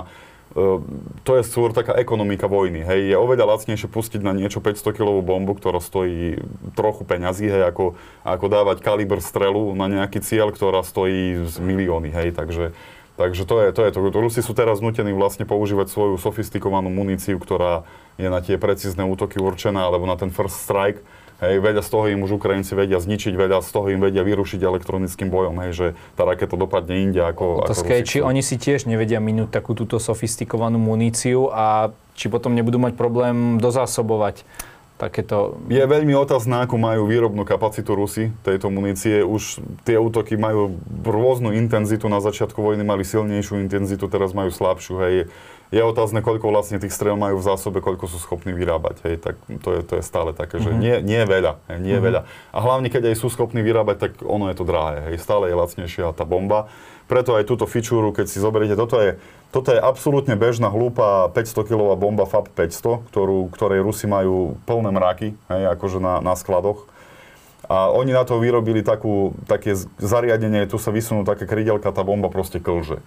to je skôr taká ekonomika vojny. Hej. Je oveľa lacnejšie pustiť na niečo 500-kilovú bombu, ktorá stojí trochu peňazí, hej, ako, ako dávať kaliber strelu na nejaký cieľ, ktorá stojí z milióny. Hej. Takže, Takže to je, to je to. Rusi sú teraz nutení vlastne používať svoju sofistikovanú muníciu, ktorá je na tie precízne útoky určená, alebo na ten first strike. Hej, veľa z toho im už Ukrajinci vedia zničiť, veľa z toho im vedia vyrušiť elektronickým bojom, hej, že tá raketa dopadne inde ako, Otázka je, či oni si tiež nevedia minúť takú túto sofistikovanú muníciu a či potom nebudú mať problém dozásobovať takéto... Je veľmi otázne, ako majú výrobnú kapacitu Rusy tejto munície. Už tie útoky majú rôznu intenzitu. Na začiatku vojny mali silnejšiu intenzitu, teraz majú slabšiu. Hej. Je otázne, koľko vlastne tých strel majú v zásobe, koľko sú schopní vyrábať. Hej. Tak to je, to je stále také, že mm-hmm. nie, nie je veľa. Hej, nie je mm-hmm. veľa. A hlavne, keď aj sú schopní vyrábať, tak ono je to drahé. Hej. Stále je lacnejšia tá bomba. Preto aj túto fičúru, keď si zoberiete, toto je, toto je absolútne bežná, hlúpa 500-kilová bomba FAB 500, ktorú, ktorej Rusi majú plné mraky, hej, akože na, na skladoch. A oni na to vyrobili takú, také zariadenie, tu sa vysunú také krydelka, tá bomba proste klže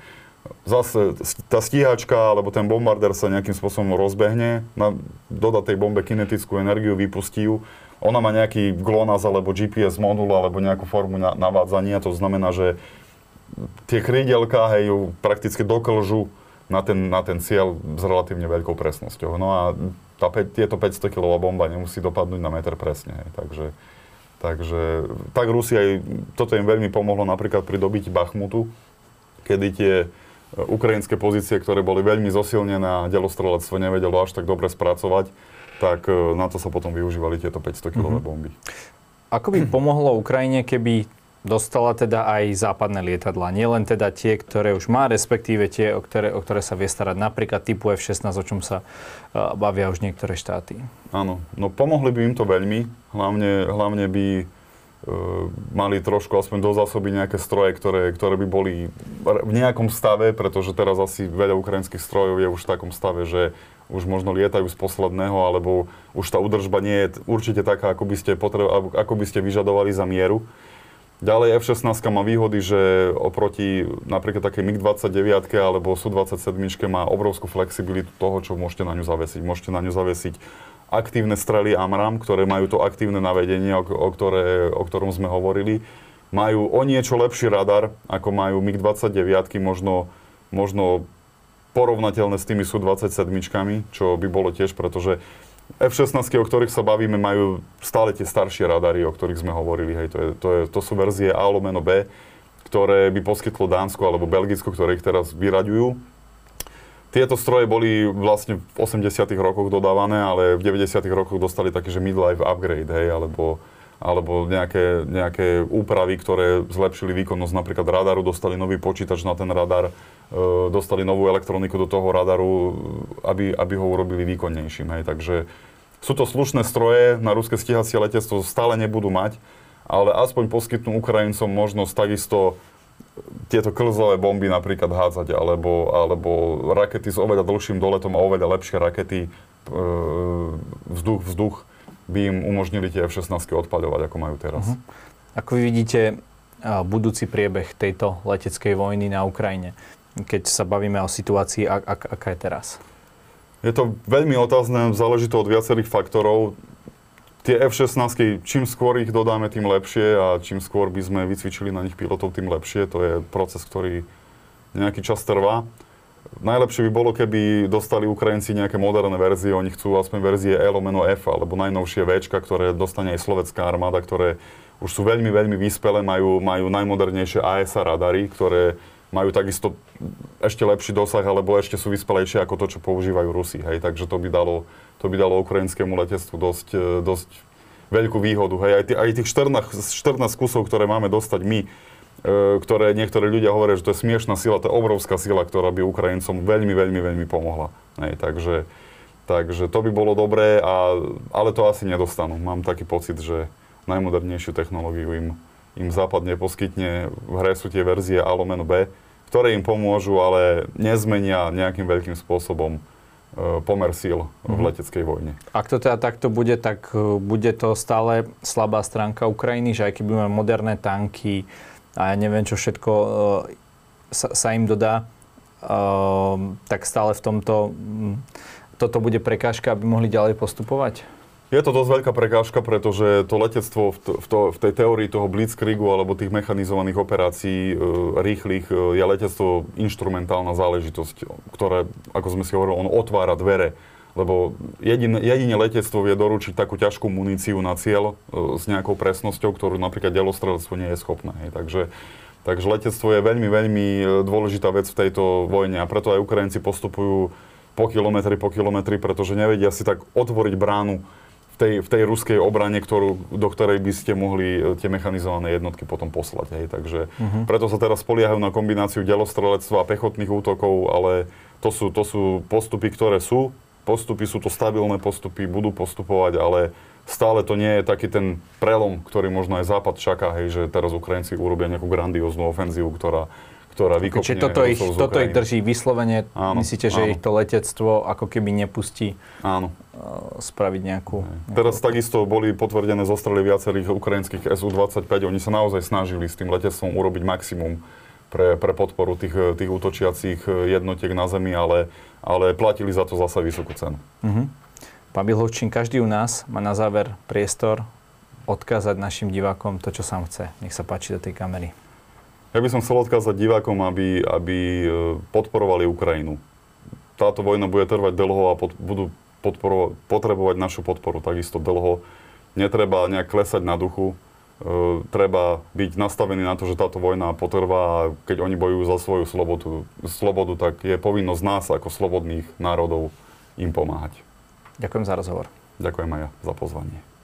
zase tá stíhačka alebo ten bombardér sa nejakým spôsobom rozbehne, na, doda tej bombe kinetickú energiu, vypustí ju. Ona má nejaký GLONASS alebo GPS modul alebo nejakú formu na, navádzania, to znamená, že tie krídelka hej, ju prakticky doklžu na ten, na ten cieľ s relatívne veľkou presnosťou. No a tá, tieto 500 kg bomba nemusí dopadnúť na meter presne. Hej. Takže, takže tak Rusi aj, toto im veľmi pomohlo napríklad pri dobití Bachmutu, kedy tie ukrajinské pozície, ktoré boli veľmi zosilnené a delostrelectvo nevedelo až tak dobre spracovať, tak e, na to sa potom využívali tieto 500-kilové mm-hmm. bomby. Ako by pomohlo Ukrajine, keby dostala teda aj západné lietadla. Nie len teda tie, ktoré už má, respektíve tie, o ktoré, o ktoré sa vie starať. Napríklad typu F-16, o čom sa uh, bavia už niektoré štáty. Áno, no pomohli by im to veľmi. Hlavne, hlavne by E, mali trošku aspoň do zásoby nejaké stroje, ktoré, ktoré by boli v nejakom stave, pretože teraz asi veľa ukrajinských strojov je už v takom stave, že už možno lietajú z posledného, alebo už tá údržba nie je určite taká, ako by ste, potreb, ako by ste vyžadovali za mieru. Ďalej F-16 má výhody, že oproti napríklad také MiG-29 alebo Su-27 má obrovskú flexibilitu toho, čo môžete na ňu zavesiť. Môžete na ňu zavesiť aktívne strely AMRAM, ktoré majú to aktívne navedenie, o, o, ktoré, o ktorom sme hovorili. Majú o niečo lepší radar, ako majú MiG-29, možno, možno porovnateľné s tými Su-27, čo by bolo tiež, pretože F-16, o ktorých sa bavíme, majú stále tie staršie radary, o ktorých sme hovorili. Hej, to, je, to, je, to sú verzie A lomeno B, ktoré by poskytlo Dánsko alebo Belgicko, ktoré ich teraz vyraďujú tieto stroje boli vlastne v 80 rokoch dodávané, ale v 90 rokoch dostali také, že midlife upgrade, hej, alebo, alebo nejaké, nejaké úpravy, ktoré zlepšili výkonnosť napríklad radaru, dostali nový počítač na ten radar, e, dostali novú elektroniku do toho radaru, aby, aby ho urobili výkonnejším. Hej. Takže sú to slušné stroje, na ruské stíhacie letectvo stále nebudú mať, ale aspoň poskytnú Ukrajincom možnosť takisto tieto klzové bomby napríklad hádzať, alebo, alebo rakety s oveľa dlhším doletom a oveľa lepšie rakety, e, vzduch, vzduch, by im umožnili tie F-16 odpaľovať, ako majú teraz. Uh-huh. Ako vy vidíte budúci priebeh tejto leteckej vojny na Ukrajine, keď sa bavíme o situácii, ak, ak, aká je teraz? Je to veľmi otázne, záleží to od viacerých faktorov tie F-16, čím skôr ich dodáme, tým lepšie a čím skôr by sme vycvičili na nich pilotov, tým lepšie. To je proces, ktorý nejaký čas trvá. Najlepšie by bolo, keby dostali Ukrajinci nejaké moderné verzie, oni chcú aspoň verzie E lomeno F, alebo najnovšie V, ktoré dostane aj slovenská armáda, ktoré už sú veľmi, veľmi vyspelé, majú, majú najmodernejšie ASA radary, ktoré majú takisto ešte lepší dosah, alebo ešte sú vyspelejšie ako to, čo používajú Rusi. Hej. Takže to by dalo to by dalo ukrajinskému letectvu dosť, e, dosť veľkú výhodu. Hej. Aj, t- aj tých 14, 14 kusov, ktoré máme dostať my, e, ktoré niektorí ľudia hovoria, že to je smiešná sila, to je obrovská sila, ktorá by Ukrajincom veľmi, veľmi, veľmi pomohla. Hej. Takže, takže to by bolo dobré, a, ale to asi nedostanú. Mám taký pocit, že najmodernejšiu technológiu im, im Západ neposkytne. V hre sú tie verzie A lomeno B, ktoré im pomôžu, ale nezmenia nejakým veľkým spôsobom E, pomer síl v mhm. leteckej vojne. Ak to teda takto bude, tak e, bude to stále slabá stránka Ukrajiny, že aj keby máme moderné tanky a ja neviem, čo všetko e, sa, sa im dodá, tak stále v tomto toto bude prekážka, aby mohli ďalej postupovať? Je to dosť veľká prekážka, pretože to letectvo v, to, v, to, v tej teórii toho blitzkriegu alebo tých mechanizovaných operácií e, rýchlych e, je letectvo inštrumentálna záležitosť, ktoré, ako sme si hovorili, on otvára dvere lebo jedine, jedine letectvo vie doručiť takú ťažkú muníciu na cieľ e, s nejakou presnosťou, ktorú napríklad delostrelectvo nie je schopné. Hej. Takže, takže letectvo je veľmi, veľmi e, dôležitá vec v tejto vojne a preto aj Ukrajinci postupujú po kilometri po kilometri, pretože nevedia si tak otvoriť bránu v tej, v tej ruskej obrane, ktorú, do ktorej by ste mohli e, tie mechanizované jednotky potom poslať. Hej. Takže uh-huh. preto sa teraz spoliehajú na kombináciu delostrelectva a pechotných útokov, ale to sú, to sú postupy, ktoré sú postupy, sú to stabilné postupy, budú postupovať, ale stále to nie je taký ten prelom, ktorý možno aj Západ čaká, hej, že teraz Ukrajinci urobia nejakú grandióznu ofenzívu, ktorá, ktorá vykopne Čiže toto ich, toto ich drží vyslovene. Áno, Myslíte, že áno. ich to letectvo ako keby nepustí áno. Uh, spraviť nejakú... nejakú... Teraz takisto boli potvrdené zostrely viacerých ukrajinských SU-25. Oni sa naozaj snažili s tým letectvom urobiť maximum pre, pre podporu tých, tých útočiacich jednotiek na zemi, ale ale platili za to zase vysokú cenu. Uh-huh. Pán Bilhovčín, každý u nás má na záver priestor odkázať našim divákom to, čo sám chce. Nech sa páči do tej kamery. Ja by som chcel odkázať divákom, aby, aby e, podporovali Ukrajinu. Táto vojna bude trvať dlho a pod, budú potrebovať našu podporu takisto dlho. Netreba nejak klesať na duchu. E, treba byť nastavený na to, že táto vojna potrvá a keď oni bojujú za svoju slobodu, slobodu, tak je povinnosť nás ako slobodných národov im pomáhať. Ďakujem za rozhovor. Ďakujem aj ja za pozvanie.